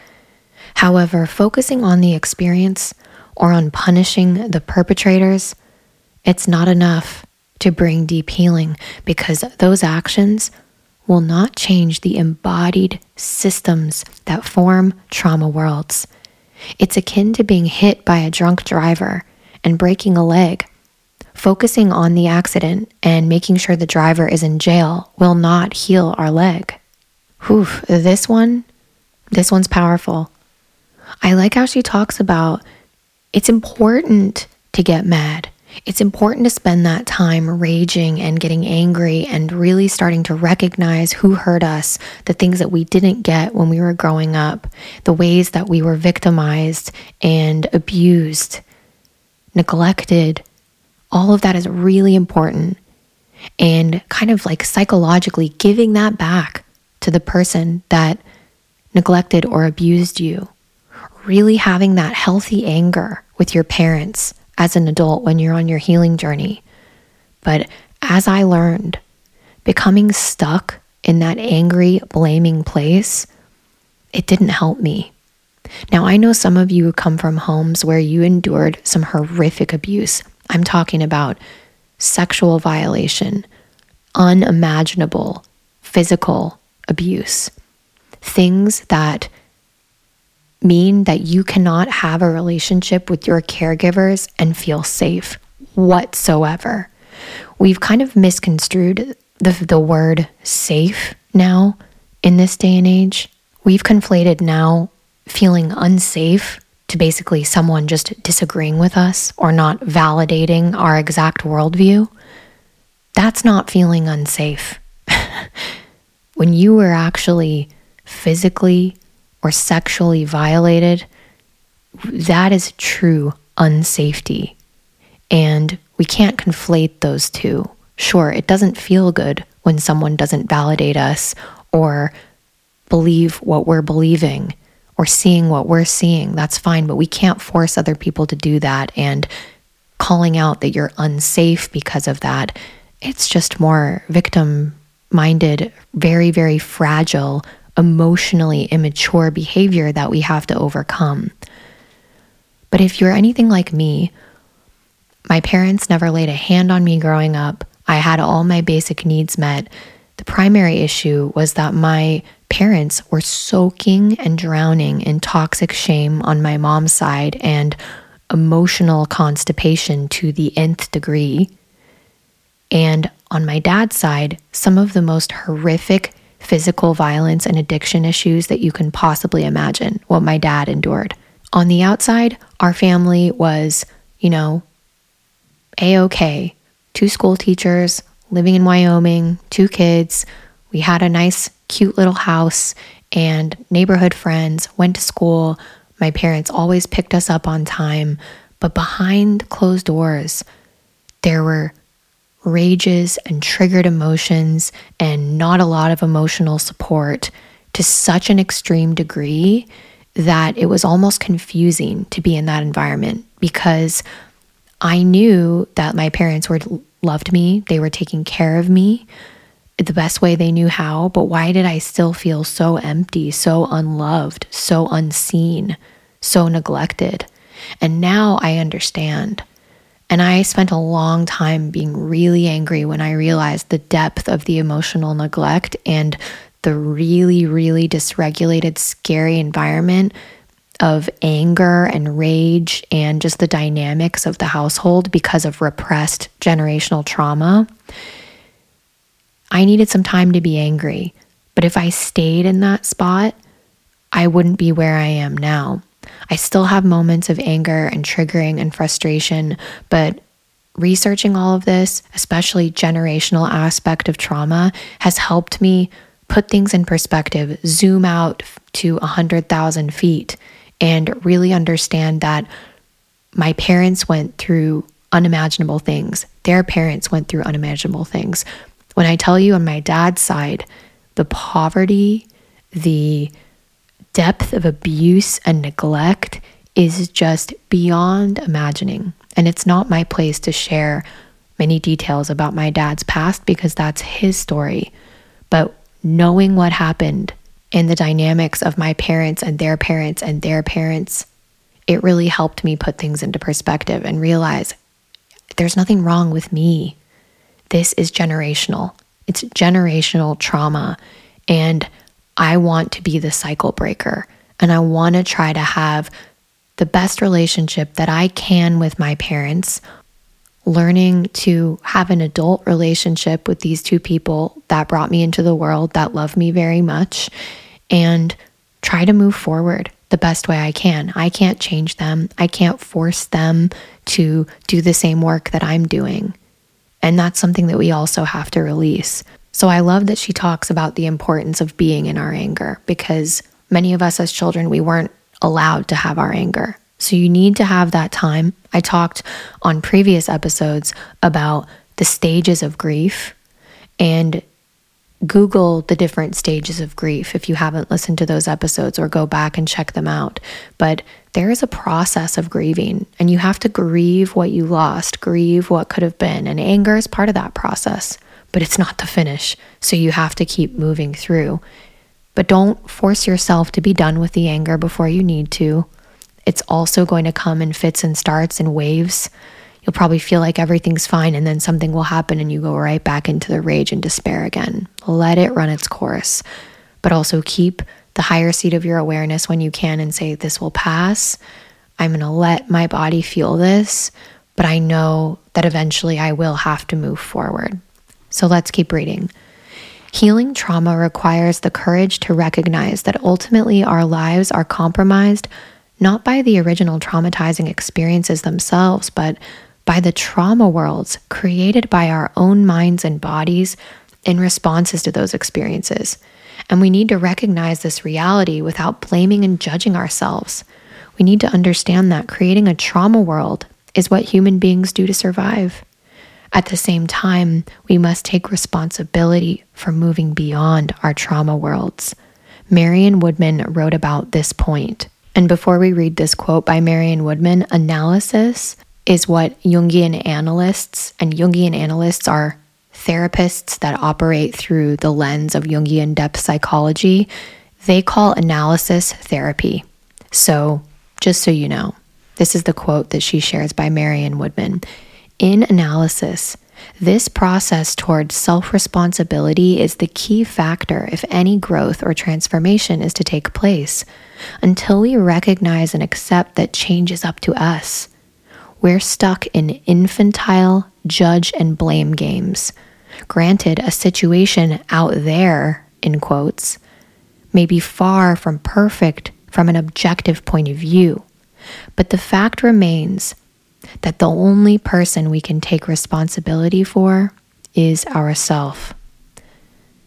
However, focusing on the experience or on punishing the perpetrators, it's not enough to bring deep healing because those actions will not change the embodied systems that form trauma worlds. It's akin to being hit by a drunk driver and breaking a leg. Focusing on the accident and making sure the driver is in jail will not heal our leg. Whew, this one, this one's powerful. I like how she talks about it's important to get mad. It's important to spend that time raging and getting angry and really starting to recognize who hurt us, the things that we didn't get when we were growing up, the ways that we were victimized and abused, neglected. All of that is really important. And kind of like psychologically giving that back to the person that neglected or abused you really having that healthy anger with your parents as an adult when you're on your healing journey. But as I learned, becoming stuck in that angry, blaming place, it didn't help me. Now, I know some of you come from homes where you endured some horrific abuse. I'm talking about sexual violation, unimaginable physical abuse, things that mean that you cannot have a relationship with your caregivers and feel safe whatsoever. We've kind of misconstrued the, the word safe now in this day and age. We've conflated now feeling unsafe to basically someone just disagreeing with us or not validating our exact worldview. That's not feeling unsafe. when you were actually physically or sexually violated, that is true unsafety. And we can't conflate those two. Sure, it doesn't feel good when someone doesn't validate us or believe what we're believing or seeing what we're seeing. That's fine, but we can't force other people to do that. And calling out that you're unsafe because of that, it's just more victim minded, very, very fragile emotionally immature behavior that we have to overcome. But if you're anything like me, My parents never laid a hand on me growing up. I had all my basic needs met. The primary issue was that my parents were soaking and drowning in toxic shame on my mom's side and emotional constipation to the nth degree. And on my dad's side, some of the most horrific physical violence and addiction issues that you can possibly imagine, what my dad endured. On the outside, our family was, you know, A OK. Two school teachers, living in Wyoming, two kids. We had a nice, cute little house and neighborhood friends, went to school. My parents always picked us up on time. But behind closed doors, there were rages and triggered emotions and not a lot of emotional support to such an extreme degree that it was almost confusing to be in that environment because I knew that my parents were loved me, they were taking care of me the best way they knew how, but why did I still feel so empty, so unloved, so unseen, so neglected? And now I understand. And I spent a long time being really angry when I realized the depth of the emotional neglect and the really, really dysregulated, scary environment of anger and rage and just the dynamics of the household because of repressed generational trauma. I needed some time to be angry, but if I stayed in that spot, I wouldn't be where I am now. I still have moments of anger and triggering and frustration, but researching all of this, especially generational aspect of trauma, has helped me put things in perspective, zoom out to 100,000 feet, and really understand that my parents went through unimaginable things. Their parents went through unimaginable things. When I tell you on my dad's side, the poverty, the depth of abuse and neglect is just beyond imagining. And it's not my place to share many details about my dad's past because that's his story. But knowing what happened in the dynamics of my parents and their parents and their parents, it really helped me put things into perspective and realize there's nothing wrong with me. This is generational. It's generational trauma. And I want to be the cycle breaker and I want to try to have the best relationship that I can with my parents, learning to have an adult relationship with these two people that brought me into the world that love me very much and try to move forward the best way I can. I can't change them. I can't force them to do the same work that I'm doing. And that's something that we also have to release. So I love that she talks about the importance of being in our anger because many of us as children, we weren't allowed to have our anger. So you need to have that time. I talked on previous episodes about the stages of grief and Google the different stages of grief if you haven't listened to those episodes or go back and check them out. But there is a process of grieving, and you have to grieve what you lost, grieve what could have been. And anger is part of that process but it's not the finish. So you have to keep moving through. But don't force yourself to be done with the anger before you need to. It's also going to come in fits and starts and waves. You'll probably feel like everything's fine, and then something will happen and you go right back into the rage and despair again. Let it run its course, but also keep the higher seat of your awareness when you can and say, This will pass. I'm going to let my body feel this, but I know that eventually I will have to move forward. So let's keep reading. Healing trauma requires the courage to recognize that ultimately our lives are compromised not by the original traumatizing experiences themselves, but by the trauma worlds created by our own minds and bodies in responses to those experiences. And we need to recognize this reality without blaming and judging ourselves. We need to understand that creating a trauma world is what human beings do to survive. At the same time, we must take responsibility for moving beyond our trauma worlds. Marion Woodman wrote about this point. And before we read this quote by Marion Woodman, analysis is what Jungian analysts, and Jungian analysts are therapists that operate through the lens of Jungian depth psychology, they call analysis therapy. So, just so you know, this is the quote that she shares by Marion Woodman. In analysis, this process towards self responsibility is the key factor if any growth or transformation is to take place. Until we recognize and accept that change is up to us, we're stuck in infantile judge and blame games. Granted, a situation out there, in quotes, may be far from perfect from an objective point of view, but the fact remains that the only person we can take responsibility for is ourself.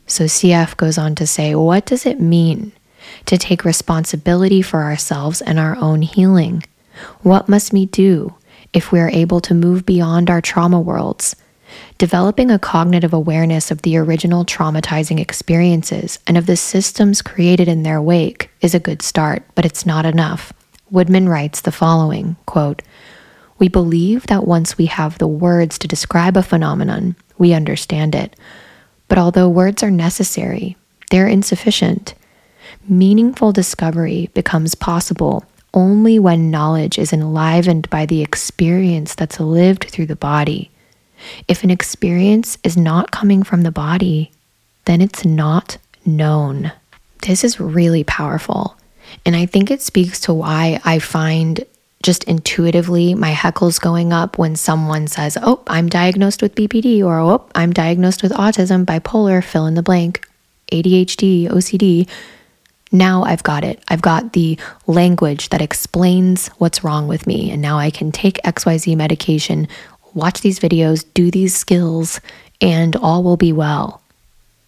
So Sieff goes on to say, what does it mean to take responsibility for ourselves and our own healing? What must we do if we are able to move beyond our trauma worlds? Developing a cognitive awareness of the original traumatizing experiences and of the systems created in their wake is a good start, but it's not enough. Woodman writes the following quote, we believe that once we have the words to describe a phenomenon, we understand it. But although words are necessary, they're insufficient. Meaningful discovery becomes possible only when knowledge is enlivened by the experience that's lived through the body. If an experience is not coming from the body, then it's not known. This is really powerful. And I think it speaks to why I find just intuitively my heckles going up when someone says, Oh, I'm diagnosed with BPD, or Oh, I'm diagnosed with autism, bipolar, fill in the blank, ADHD, OCD. Now I've got it. I've got the language that explains what's wrong with me. And now I can take XYZ medication, watch these videos, do these skills, and all will be well.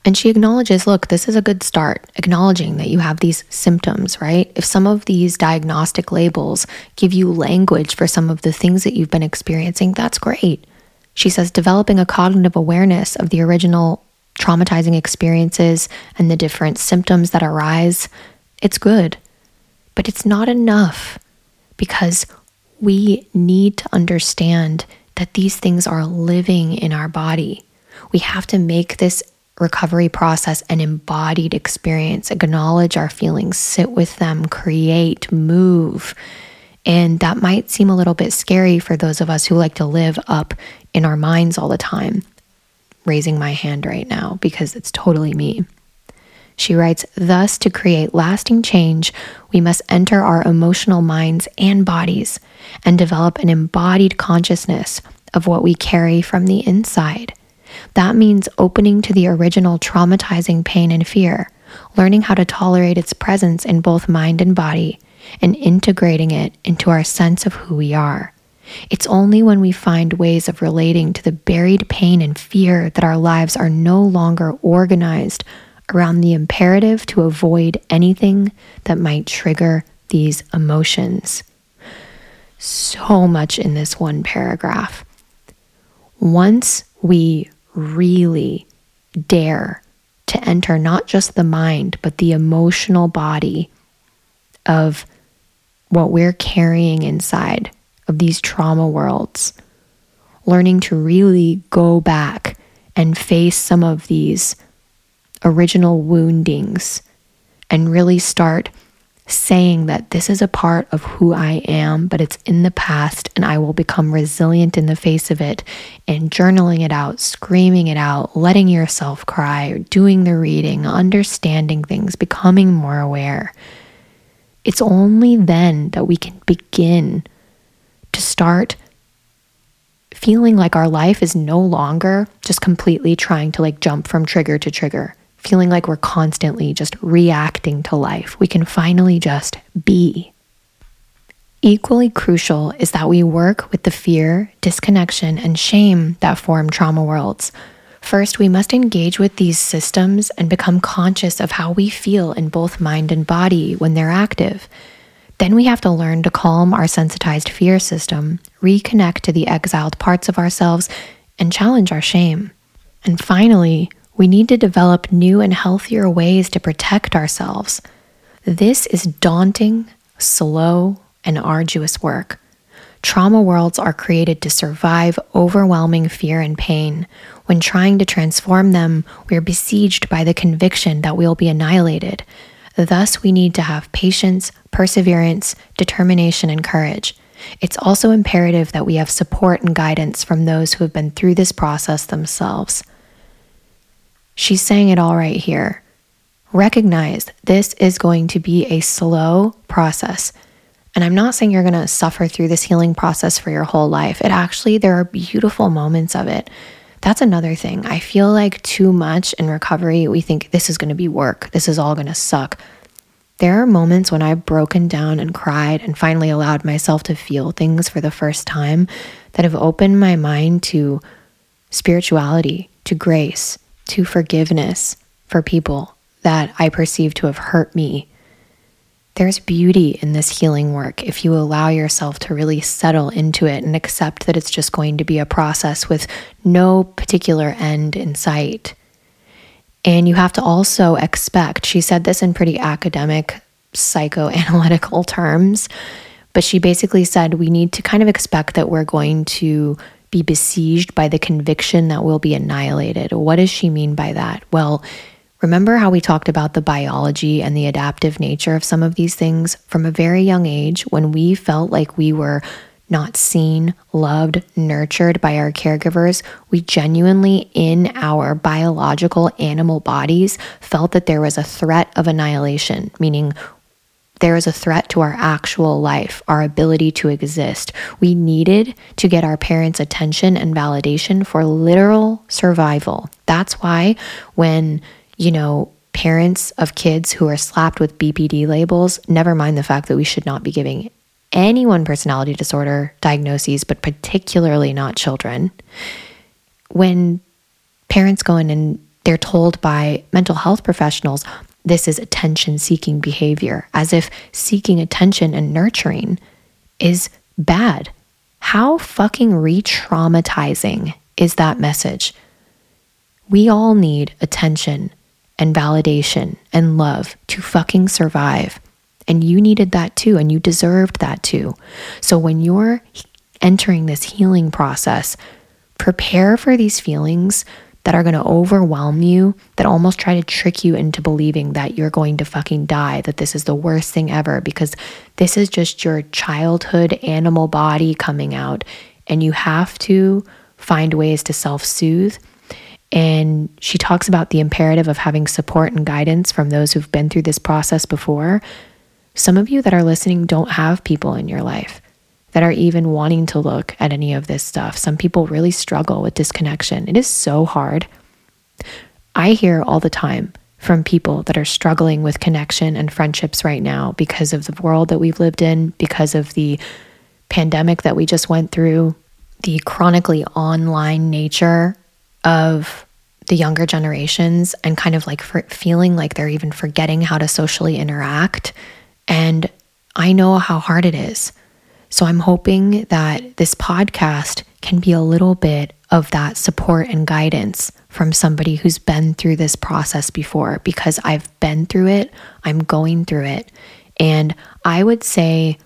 And she acknowledges, look, this is a good start, acknowledging that you have these symptoms, right? If some of these diagnostic labels give you language for some of the things that you've been experiencing, that's great. She says developing a cognitive awareness of the original traumatizing experiences and the different symptoms that arise, it's good. But it's not enough because we need to understand that these things are living in our body. We have to make this recovery process an embodied experience. Acknowledge our feelings, sit with them, create, move. And that might seem a little bit scary for those of us who like to live up in our minds all the time. Raising my hand right now because it's totally me. She writes, Thus, to create lasting change, we must enter our emotional minds and bodies and develop an embodied consciousness of what we carry from the inside. That means opening to the original traumatizing pain and fear, learning how to tolerate its presence in both mind and body, and integrating it into our sense of who we are. It's only when we find ways of relating to the buried pain and fear that our lives are no longer organized around the imperative to avoid anything that might trigger these emotions. So much in this one paragraph. Once we really dare to enter not just the mind, but the emotional body of what we're carrying inside of these trauma worlds, learning to really go back and face some of these original woundings and really start saying that this is a part of who I am, but it's in the past and I will become resilient in the face of it, and journaling it out, screaming it out, letting yourself cry, doing the reading, understanding things, becoming more aware. It's only then that we can begin to start feeling like our life is no longer just completely trying to like jump from trigger to trigger feeling like we're constantly just reacting to life. We can finally just be. Equally crucial is that we work with the fear, disconnection, and shame that form trauma worlds. First, we must engage with these systems and become conscious of how we feel in both mind and body when they're active. Then we have to learn to calm our sensitized fear system, reconnect to the exiled parts of ourselves, and challenge our shame. And finally, we need to develop new and healthier ways to protect ourselves. This is daunting, slow, and arduous work. Trauma worlds are created to survive overwhelming fear and pain. When trying to transform them, we are besieged by the conviction that we'll be annihilated. Thus, we need to have patience, perseverance, determination, and courage. It's also imperative that we have support and guidance from those who have been through this process themselves. She's saying it all right here. Recognize this is going to be a slow process. And I'm not saying you're going to suffer through this healing process for your whole life. It actually, there are beautiful moments of it. That's another thing. I feel like too much in recovery, we think this is going to be work. This is all going to suck. There are moments when I've broken down and cried and finally allowed myself to feel things for the first time that have opened my mind to spirituality, to grace, to forgiveness for people that I perceive to have hurt me. There's beauty in this healing work if you allow yourself to really settle into it and accept that it's just going to be a process with no particular end in sight. And you have to also expect, she said this in pretty academic, psychoanalytical terms, but she basically said we need to kind of expect that we're going to be besieged by the conviction that we'll be annihilated. What does she mean by that? Well, remember how we talked about the biology and the adaptive nature of some of these things from a very young age when we felt like we were not seen, loved, nurtured by our caregivers, we genuinely, in our biological animal bodies, felt that there was a threat of annihilation, meaning there was a threat to our actual life, our ability to exist. We needed to get our parents' attention and validation for literal survival. That's why when, you know, parents of kids who are slapped with BPD labels, never mind the fact that we should not be giving anyone personality disorder diagnoses, but particularly not children, when parents go in and they're told by mental health professionals, this is attention seeking behavior, as if seeking attention and nurturing is bad. How fucking re traumatizing is that message? We all need attention and validation and love to fucking survive. And you needed that too, and you deserved that too. So when you're entering this healing process, prepare for these feelings that are going to overwhelm you, that almost try to trick you into believing that you're going to fucking die, that this is the worst thing ever, because this is just your childhood animal body coming out. And you have to find ways to self soothe. And she talks about the imperative of having support and guidance from those who've been through this process before some of you that are listening don't have people in your life that are even wanting to look at any of this stuff. Some people really struggle with disconnection. It is so hard. I hear all the time from people that are struggling with connection and friendships right now because of the world that we've lived in, because of the pandemic that we just went through, the chronically online nature of the younger generations, and kind of like feeling like they're even forgetting how to socially interact and I know how hard it is. So I'm hoping that this podcast can be a little bit of that support and guidance from somebody who's been through this process before because I've been through it, I'm going through it. And I would say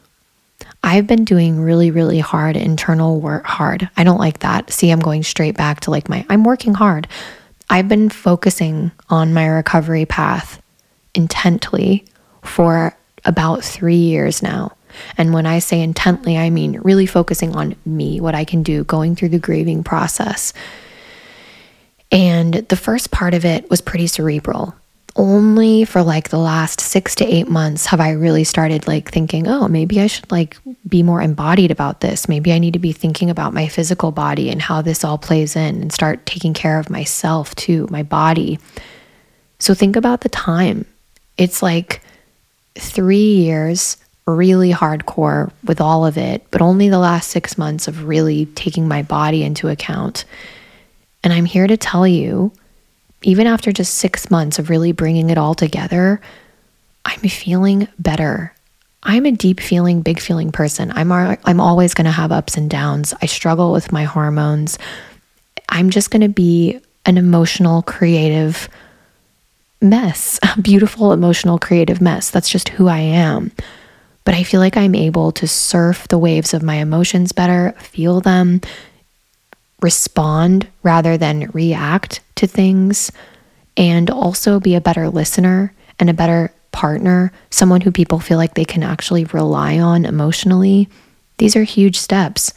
I've been doing really, really hard internal work hard. I don't like that. See, I'm going straight back to like my I'm working hard. I've been focusing on my recovery path intently for about three years now. And when I say intently, I mean really focusing on me, what I can do, going through the grieving process. And the first part of it was pretty cerebral. Only for like the last six to eight months have I really started like thinking, oh, maybe I should like be more embodied about this. Maybe I need to be thinking about my physical body and how this all plays in and start taking care of myself too, my body. So think about the time. It's like three years really hardcore with all of it, but only the last six months of really taking my body into account. And I'm here to tell you, even after just six months of really bringing it all together, I'm feeling better. I'm a deep feeling, big feeling person. I'm, I'm always going to have ups and downs. I struggle with my hormones. I'm just going to be an emotional, creative, mess, a beautiful, emotional, creative mess. That's just who I am. But I feel like I'm able to surf the waves of my emotions better, feel them, respond rather than react to things, and also be a better listener and a better partner, someone who people feel like they can actually rely on emotionally. These are huge steps.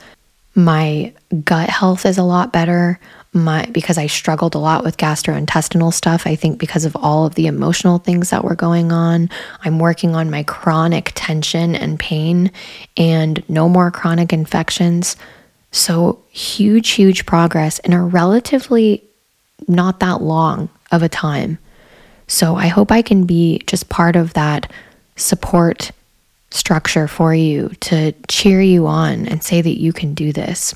My gut health is a lot better. My because I struggled a lot with gastrointestinal stuff. I think because of all of the emotional things that were going on. I'm working on my chronic tension and pain and no more chronic infections. So huge, huge progress in a relatively not that long of a time. So I hope I can be just part of that support structure for you to cheer you on and say that you can do this.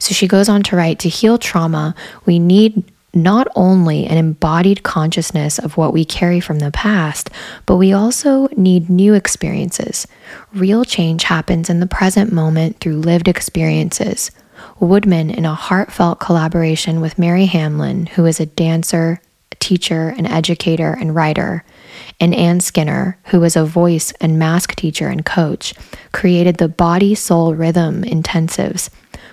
So she goes on to write to heal trauma, we need not only an embodied consciousness of what we carry from the past, but we also need new experiences. Real change happens in the present moment through lived experiences. Woodman, in a heartfelt collaboration with Mary Hamilton, who is a dancer, teacher, an educator, and writer, and Ann Skinner, who was a voice and mask teacher and coach, created the Body Soul Rhythm Intensives,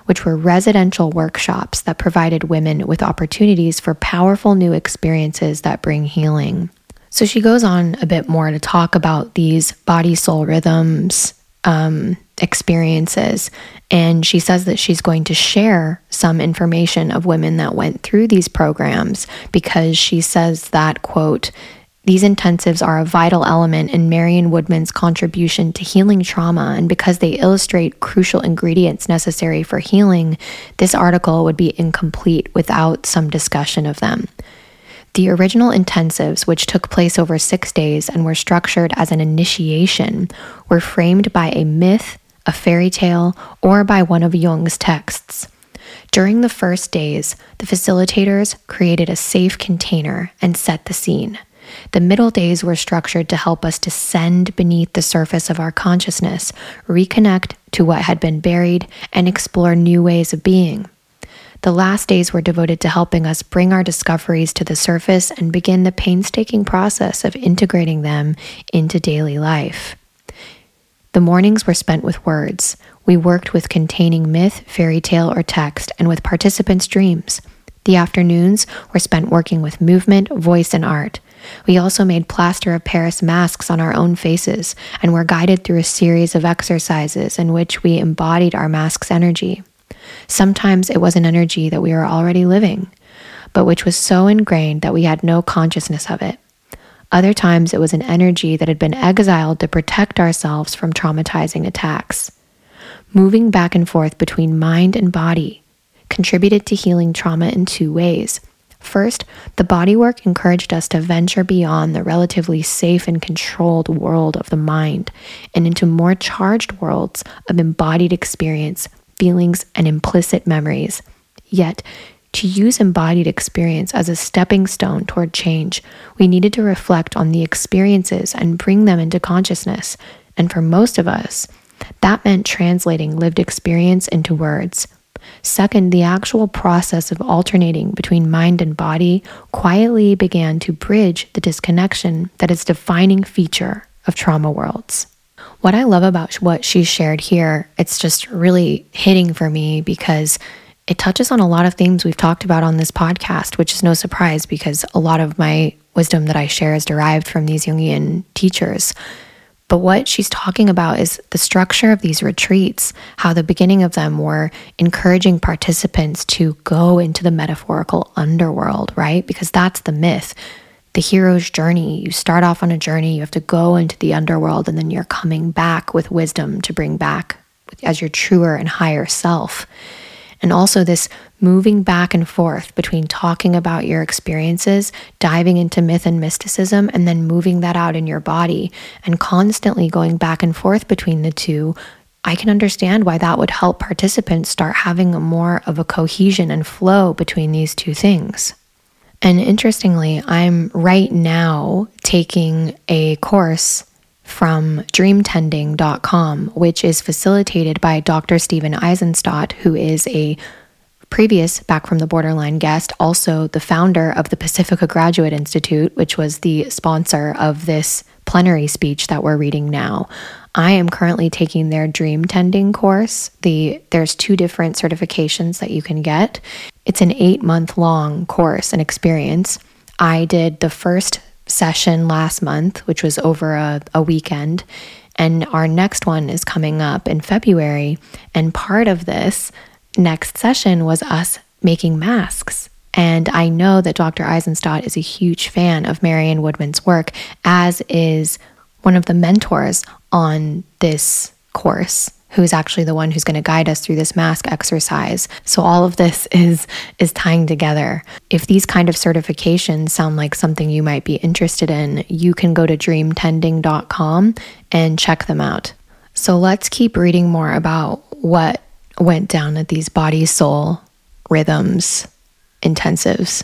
which were residential workshops that provided women with opportunities for powerful new experiences that bring healing. So she goes on a bit more to talk about these body soul rhythms um, experiences. And she says that she's going to share some information of women that went through these programs because she says that, quote, these intensives are a vital element in Marion Woodman's contribution to healing trauma, and because they illustrate crucial ingredients necessary for healing, this article would be incomplete without some discussion of them. The original intensives, which took place over six days and were structured as an initiation, were framed by a myth, a fairy tale, or by one of Jung's texts. During the first days, the facilitators created a safe container and set the scene. The middle days were structured to help us descend beneath the surface of our consciousness, reconnect to what had been buried, and explore new ways of being. The last days were devoted to helping us bring our discoveries to the surface and begin the painstaking process of integrating them into daily life. The mornings were spent with words. We worked with containing myth, fairy tale, or text, and with participants' dreams. The afternoons were spent working with movement, voice, and art. We also made plaster of Paris masks on our own faces and were guided through a series of exercises in which we embodied our mask's energy. Sometimes it was an energy that we were already living, but which was so ingrained that we had no consciousness of it. Other times it was an energy that had been exiled to protect ourselves from traumatizing attacks. Moving back and forth between mind and body contributed to healing trauma in two ways. First, the bodywork encouraged us to venture beyond the relatively safe and controlled world of the mind and into more charged worlds of embodied experience, feelings, and implicit memories. Yet, to use embodied experience as a stepping stone toward change, we needed to reflect on the experiences and bring them into consciousness. And for most of us, that meant translating lived experience into words. Second, the actual process of alternating between mind and body quietly began to bridge the disconnection that is defining feature of trauma worlds. What I love about what she shared here, it's just really hitting for me because it touches on a lot of themes we've talked about on this podcast, which is no surprise because a lot of my wisdom that I share is derived from these Jungian teachers. But what she's talking about is the structure of these retreats, how the beginning of them were encouraging participants to go into the metaphorical underworld, right? Because that's the myth. The hero's journey. You start off on a journey, you have to go into the underworld, and then you're coming back with wisdom to bring back as your truer and higher self. And also, this moving back and forth between talking about your experiences, diving into myth and mysticism, and then moving that out in your body and constantly going back and forth between the two. I can understand why that would help participants start having more of a cohesion and flow between these two things. And interestingly, I'm right now taking a course from dreamtending.com, which is facilitated by Dr. Stephen Aizenstat, who is a previous Back from the Borderline guest, also the founder of the Pacifica Graduate Institute, which was the sponsor of this plenary speech that we're reading now. I am currently taking their dream tending course. The there's two different certifications that you can get. It's an 8-month long course and experience. I did the first session last month, which was over a, a weekend. And our next one is coming up in February. And part of this next session was us making masks. And I know that Dr. Aizenstat is a huge fan of Marion Woodman's work, as is one of the mentors on this course who's actually the one who's going to guide us through this mask exercise. So all of this is is tying together. If these kind of certifications sound like something you might be interested in, you can go to dreamtending.com and check them out. So let's keep reading more about what went down at these body soul rhythms intensives.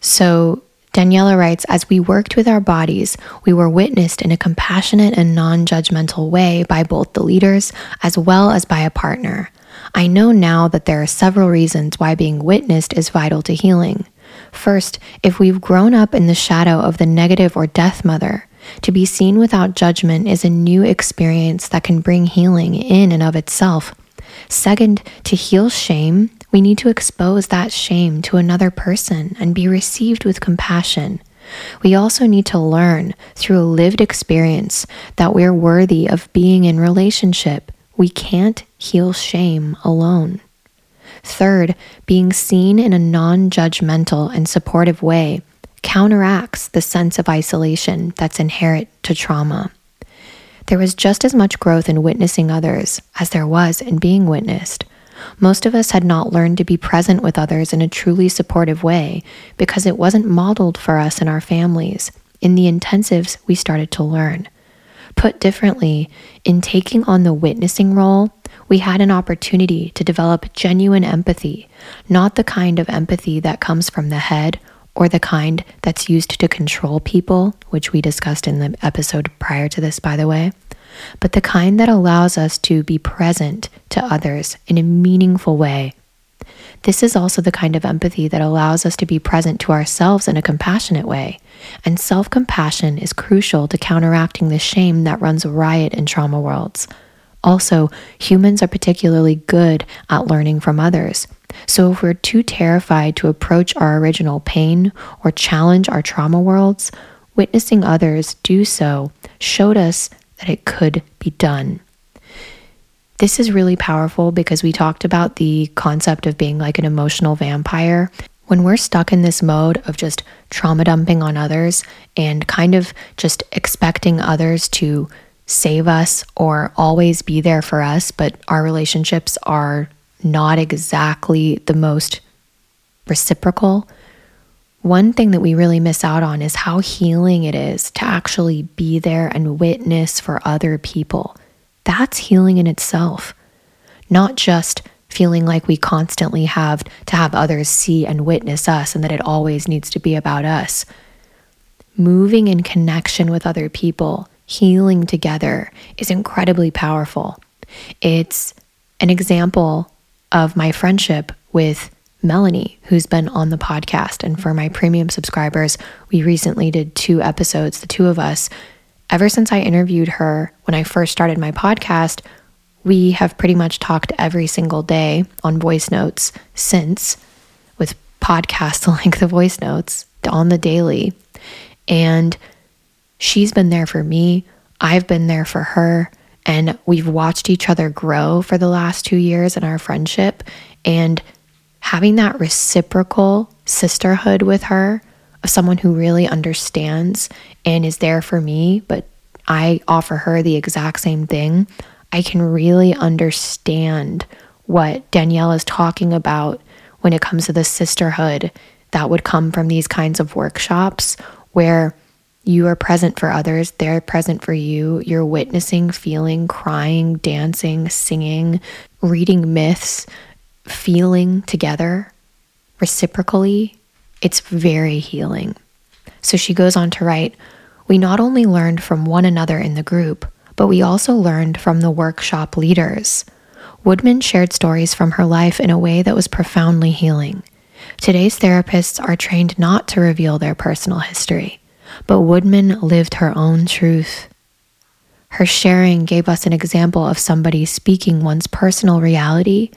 So Daniela writes As we worked with our bodies, we were witnessed in a compassionate and non judgmental way by both the leaders as well as by a partner. I know now that there are several reasons why being witnessed is vital to healing. First, if we've grown up in the shadow of the negative or death mother, to be seen without judgment is a new experience that can bring healing in and of itself. Second, to heal shame, we need to expose that shame to another person and be received with compassion. We also need to learn through a lived experience that we're worthy of being in relationship. We can't heal shame alone. Third, being seen in a non judgmental and supportive way counteracts the sense of isolation that's inherent to trauma. There was just as much growth in witnessing others as there was in being witnessed. Most of us had not learned to be present with others in a truly supportive way because it wasn't modeled for us in our families. In the intensives, we started to learn. Put differently, in taking on the witnessing role, we had an opportunity to develop genuine empathy, not the kind of empathy that comes from the head or the kind that's used to control people, which we discussed in the episode prior to this, by the way but the kind that allows us to be present to others in a meaningful way. This is also the kind of empathy that allows us to be present to ourselves in a compassionate way. And self compassion is crucial to counteracting the shame that runs riot in trauma worlds. Also, humans are particularly good at learning from others. So, if we're too terrified to approach our original pain or challenge our trauma worlds, witnessing others do so showed us that it could be done. This is really powerful because we talked about the concept of being like an emotional vampire. When we're stuck in this mode of just trauma dumping on others and kind of just expecting others to save us or always be there for us, but our relationships are not exactly the most reciprocal, one thing that we really miss out on is how healing it is to actually be there and witness for other people. That's healing in itself, not just feeling like we constantly have to have others see and witness us and that it always needs to be about us. Moving in connection with other people, healing together is incredibly powerful. It's an example of my friendship with Melanie, who's been on the podcast. And for my premium subscribers, we recently did two episodes, the two of us. Ever since I interviewed her when I first started my podcast, we have pretty much talked every single day on voice notes since, with podcast length of voice notes on the daily. And she's been there for me. I've been there for her. And we've watched each other grow for the last two years in our friendship. And having that reciprocal sisterhood with her of someone who really understands and is there for me, but I offer her the exact same thing, I can really understand what Danielle is talking about when it comes to the sisterhood that would come from these kinds of workshops where you are present for others, they're present for you, you're witnessing, feeling, crying, dancing, singing, reading myths, feeling together reciprocally, it's very healing. So she goes on to write We not only learned from one another in the group, but we also learned from the workshop leaders. Woodman shared stories from her life in a way that was profoundly healing. Today's therapists are trained not to reveal their personal history, but Woodman lived her own truth. Her sharing gave us an example of somebody speaking one's personal reality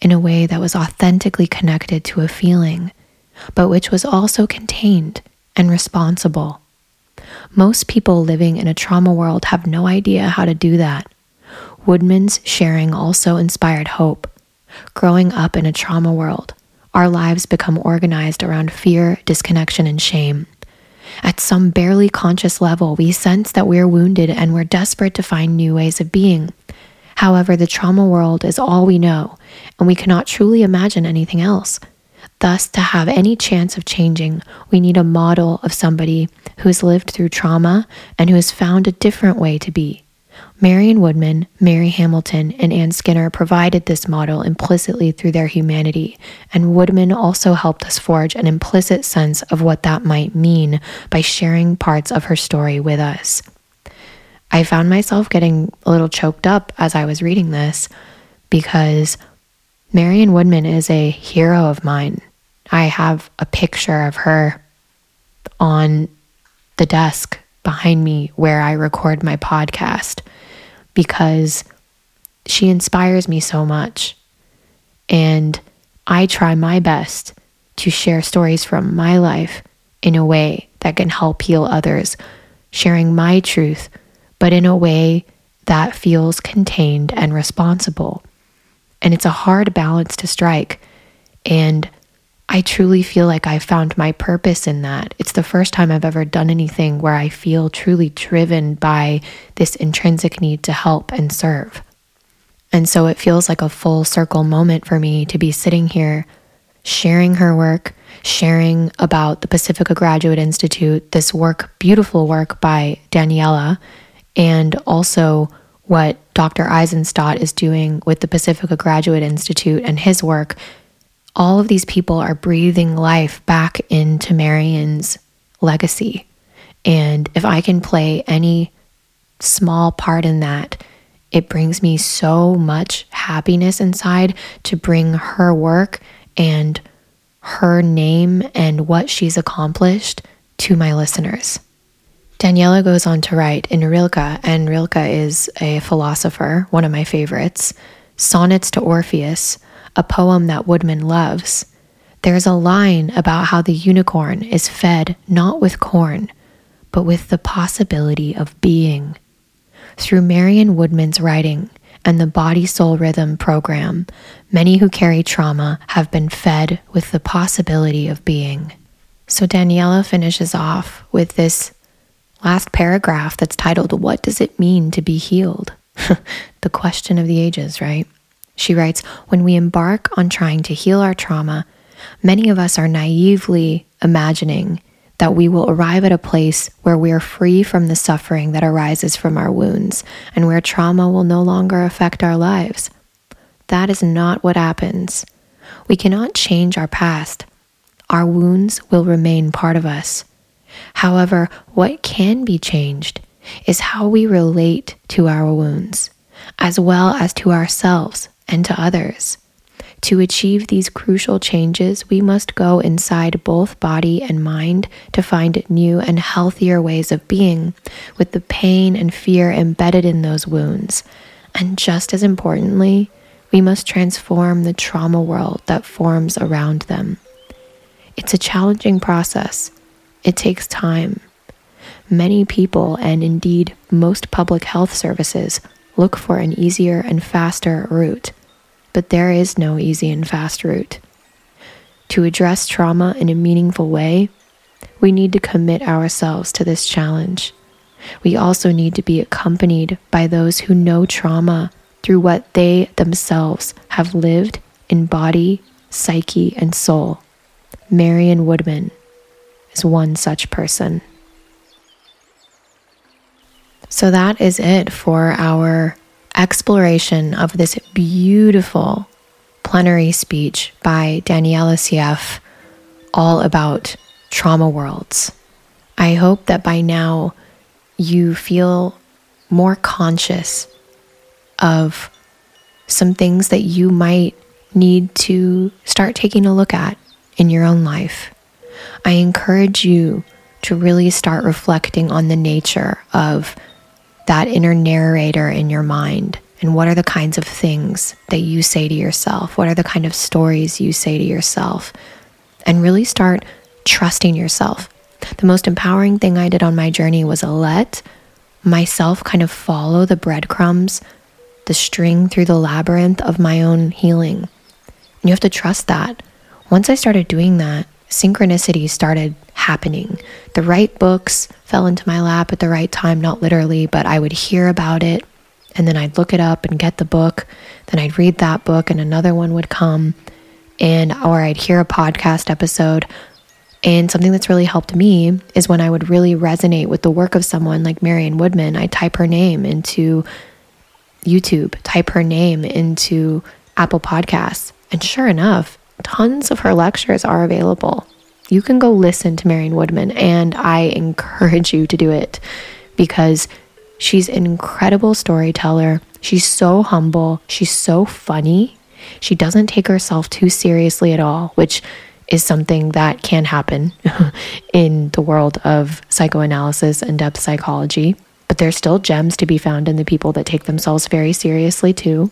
in a way that was authentically connected to a feeling, but which was also contained and responsible. Most people living in a trauma world have no idea how to do that. Woodman's sharing also inspired hope. Growing up in a trauma world, our lives become organized around fear, disconnection, and shame. At some barely conscious level, we sense that we're wounded and we're desperate to find new ways of being. However, the trauma world is all we know, and we cannot truly imagine anything else. Thus, to have any chance of changing, we need a model of somebody who has lived through trauma and who has found a different way to be. Marion Woodman, Mary Hamilton, and Ann Skinner provided this model implicitly through their humanity, and Woodman also helped us forge an implicit sense of what that might mean by sharing parts of her story with us. I found myself getting a little choked up as I was reading this because Marion Woodman is a hero of mine. I have a picture of her on the desk behind me where I record my podcast because she inspires me so much. And I try my best to share stories from my life in a way that can help heal others, sharing my truth, but in a way that feels contained and responsible. And it's a hard balance to strike. And I truly feel like I found my purpose in that. It's the first time I've ever done anything where I feel truly driven by this intrinsic need to help and serve. And so it feels like a full circle moment for me to be sitting here sharing her work, sharing about the Pacifica Graduate Institute, this work, beautiful work by Daniela, and also what Dr. Aizenstat is doing with the Pacifica Graduate Institute and his work all of these people are breathing life back into Marion's legacy. And if I can play any small part in that, it brings me so much happiness inside to bring her work and her name and what she's accomplished to my listeners. Daniela goes on to write in Rilke, and Rilke is a philosopher, one of my favorites, Sonnets to Orpheus a poem that Woodman loves, there's a line about how the unicorn is fed not with corn, but with the possibility of being. Through Marion Woodman's writing and the Body Soul Rhythm program, many who carry trauma have been fed with the possibility of being. So Daniela finishes off with this last paragraph that's titled, What Does It Mean to Be Healed? the question of the ages, right? She writes When we embark on trying to heal our trauma, many of us are naively imagining that we will arrive at a place where we are free from the suffering that arises from our wounds and where trauma will no longer affect our lives. That is not what happens. We cannot change our past. Our wounds will remain part of us. However, what can be changed is how we relate to our wounds, as well as to ourselves and to others. To achieve these crucial changes, we must go inside both body and mind to find new and healthier ways of being, with the pain and fear embedded in those wounds. And just as importantly, we must transform the trauma world that forms around them. It's a challenging process, it takes time. Many people, and indeed most public health services, look for an easier and faster route but there is no easy and fast route. To address trauma in a meaningful way, we need to commit ourselves to this challenge. We also need to be accompanied by those who know trauma through what they themselves have lived in body, psyche, and soul. Marion Woodman is one such person. So that is it for our exploration of this beautiful plenary speech by Daniela Sieff, all about trauma worlds. I hope that by now you feel more conscious of some things that you might need to start taking a look at in your own life. I encourage you to really start reflecting on the nature of that inner narrator in your mind? And what are the kinds of things that you say to yourself? What are the kind of stories you say to yourself? And really start trusting yourself The most empowering thing I did on my journey was let myself kind of follow the breadcrumbs, the string through the labyrinth of my own healing. And you have to trust that. Once I started doing that, synchronicity started happening. The right books fell into my lap at the right time, not literally, but I would hear about it and then I'd look it up and get the book. Then I'd read that book and another one would come and or I'd hear a podcast episode. And something that's really helped me is when I would really resonate with the work of someone like Marion Woodman, I type her name into YouTube, type her name into Apple Podcasts. And sure enough, tons of her lectures are available. You can go listen to Marion Woodman, and I encourage you to do it because she's an incredible storyteller. She's so humble, she's so funny. She doesn't take herself too seriously at all, which is something that can happen in the world of psychoanalysis and depth psychology. But there's still gems to be found in the people that take themselves very seriously, too.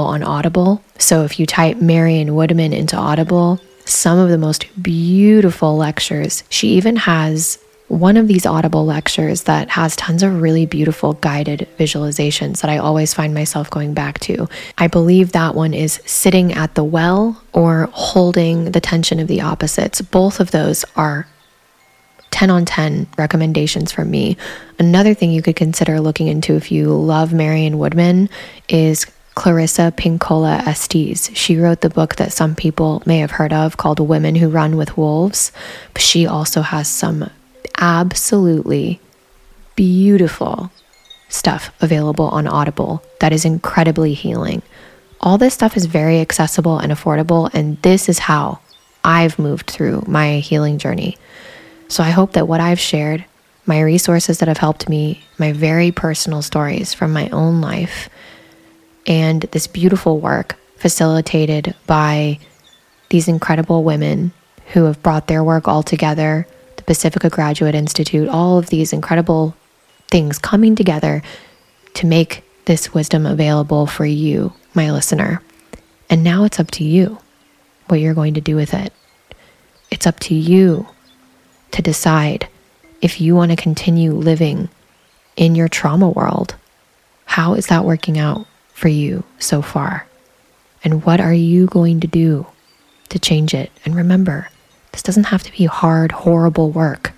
On Audible. So if you type Marion Woodman into Audible, some of the most beautiful lectures. She even has one of these audible lectures that has tons of really beautiful guided visualizations that I always find myself going back to. I believe that one is sitting at the well or holding the tension of the opposites. Both of those are 10 on 10 recommendations from me. Another thing you could consider looking into if you love Marion Woodman is Clarissa Pinkola Estes. She wrote the book that some people may have heard of called Women Who Run with Wolves. But she also has some absolutely beautiful stuff available on Audible that is incredibly healing. All this stuff is very accessible and affordable, and this is how I've moved through my healing journey. So I hope that what I've shared, my resources that have helped me, my very personal stories from my own life, and this beautiful work facilitated by these incredible women who have brought their work all together the Pacifica Graduate Institute, all of these incredible things coming together to make this wisdom available for you, my listener. And now it's up to you what you're going to do with it. It's up to you to decide if you want to continue living in your trauma world. How is that working out for you so far? And what are you going to do to change it? And remember, this doesn't have to be hard, horrible work.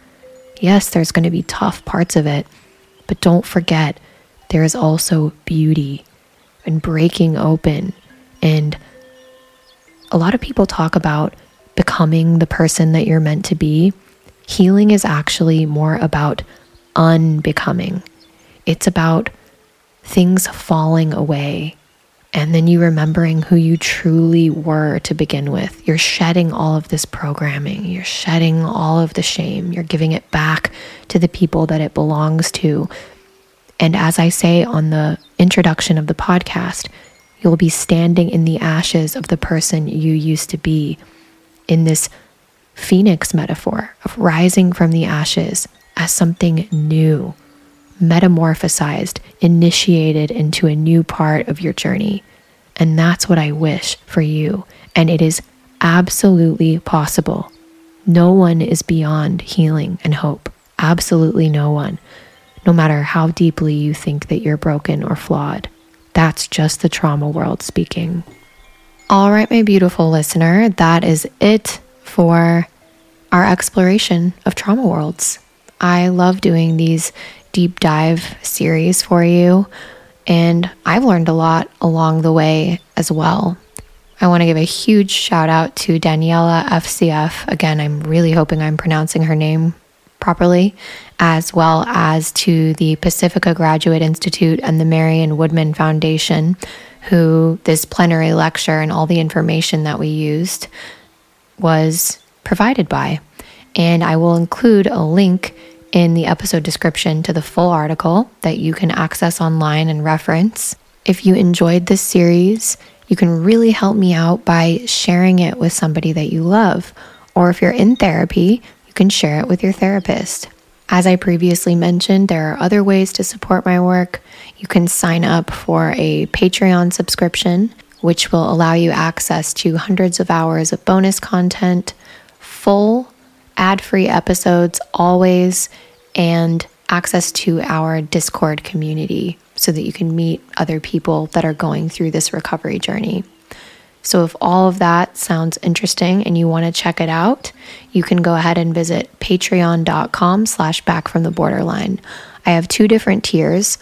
Yes, there's going to be tough parts of it, but don't forget there is also beauty and breaking open. And a lot of people talk about becoming the person that you're meant to be. Healing is actually more about unbecoming, it's about things falling away and then you remembering who you truly were to begin with. You're shedding all of this programming, you're shedding all of the shame, you're giving it back to the people that it belongs to. And as I say on the introduction of the podcast, you'll be standing in the ashes of the person you used to be in this phoenix metaphor of rising from the ashes as something new metamorphosized, initiated into a new part of your journey. And that's what I wish for you. And it is absolutely possible. No one is beyond healing and hope. Absolutely no one. No matter how deeply you think that you're broken or flawed. That's just the trauma world speaking. All right, my beautiful listener, that is it for our exploration of trauma worlds. I love doing these deep dive series for you. And I've learned a lot along the way as well. I want to give a huge shout out to Daniela Sieff. Again, I'm really hoping I'm pronouncing her name properly, as well as to the Pacifica Graduate Institute and the Marion Woodman Foundation, who this plenary lecture and all the information that we used was provided by. And I will include a link in the episode description to the full article that you can access online and reference. If you enjoyed this series, you can really help me out by sharing it with somebody that you love. Or if you're in therapy, you can share it with your therapist. As I previously mentioned, there are other ways to support my work. You can sign up for a Patreon subscription, which will allow you access to hundreds of hours of bonus content, full ad free episodes always, and access to our Discord community so that you can meet other people that are going through this recovery journey. So if all of that sounds interesting and you want to check it out, you can go ahead and visit patreon.com slash back from the borderline. I have two different tiers.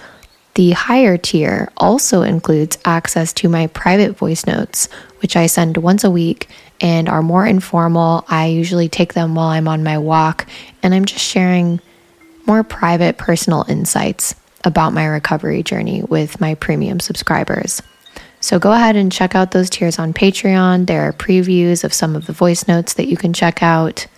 The higher tier also includes access to my private voice notes, which I send once a week and are more informal. I usually take them while I'm on my walk and I'm just sharing more private personal insights about my recovery journey with my premium subscribers. So go ahead and check out those tiers on Patreon. There are previews of some of the voice notes that you can check out.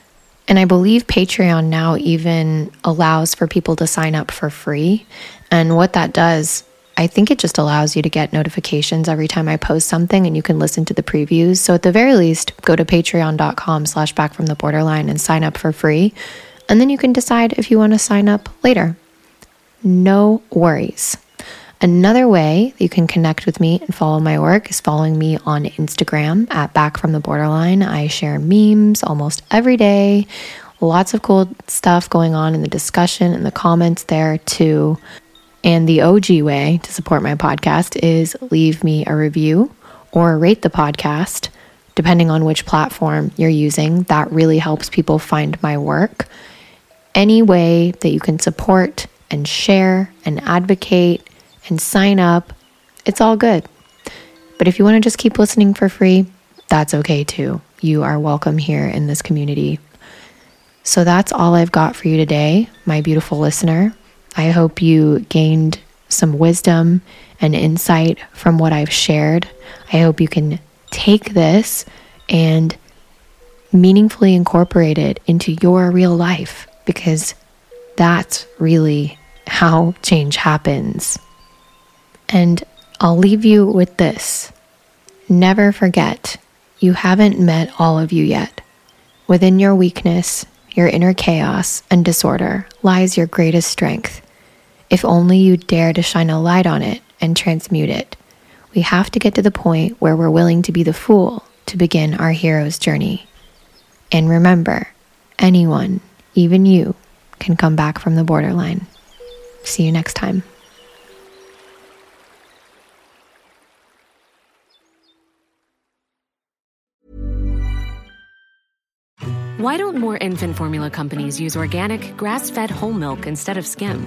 And I believe Patreon now even allows for people to sign up for free. And what that does, I think it just allows you to get notifications every time I post something and you can listen to the previews. So at the very least, go to patreon.com slash back from the borderline and sign up for free. And then you can decide if you want to sign up later. No worries. Another way you can connect with me and follow my work is following me on Instagram at Back from the Borderline. I share memes almost every day, lots of cool stuff going on in the discussion and the comments there too. And the OG way to support my podcast is leave me a review or rate the podcast, depending on which platform you're using. That really helps people find my work. Any way that you can support and share and advocate and sign up, it's all good. But if you want to just keep listening for free, that's okay too. You are welcome here in this community. So that's all I've got for you today, my beautiful listener. I hope you gained some wisdom and insight from what I've shared. I hope you can take this and meaningfully incorporate it into your real life because that's really how change happens. And I'll leave you with this never forget you haven't met all of you yet. Within your weakness, your inner chaos and disorder lies your greatest strength. If only you dare to shine a light on it and transmute it. We have to get to the point where we're willing to be the fool to begin our hero's journey. And remember, anyone, even you, can come back from the borderline. See you next time. Why don't more infant formula companies use organic, grass fed whole milk instead of skim?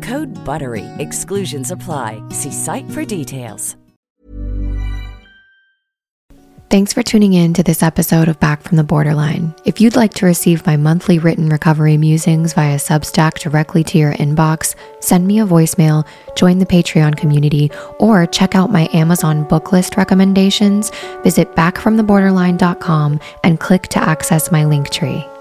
Code BUTTERY. Exclusions apply. See site for details. Thanks for tuning in to this episode of Back from the Borderline. If you'd like to receive my monthly written recovery musings via Substack directly to your inbox, send me a voicemail, join the Patreon community, or check out my Amazon book list recommendations. Visit backfromtheborderline.com and click to access my Linktree.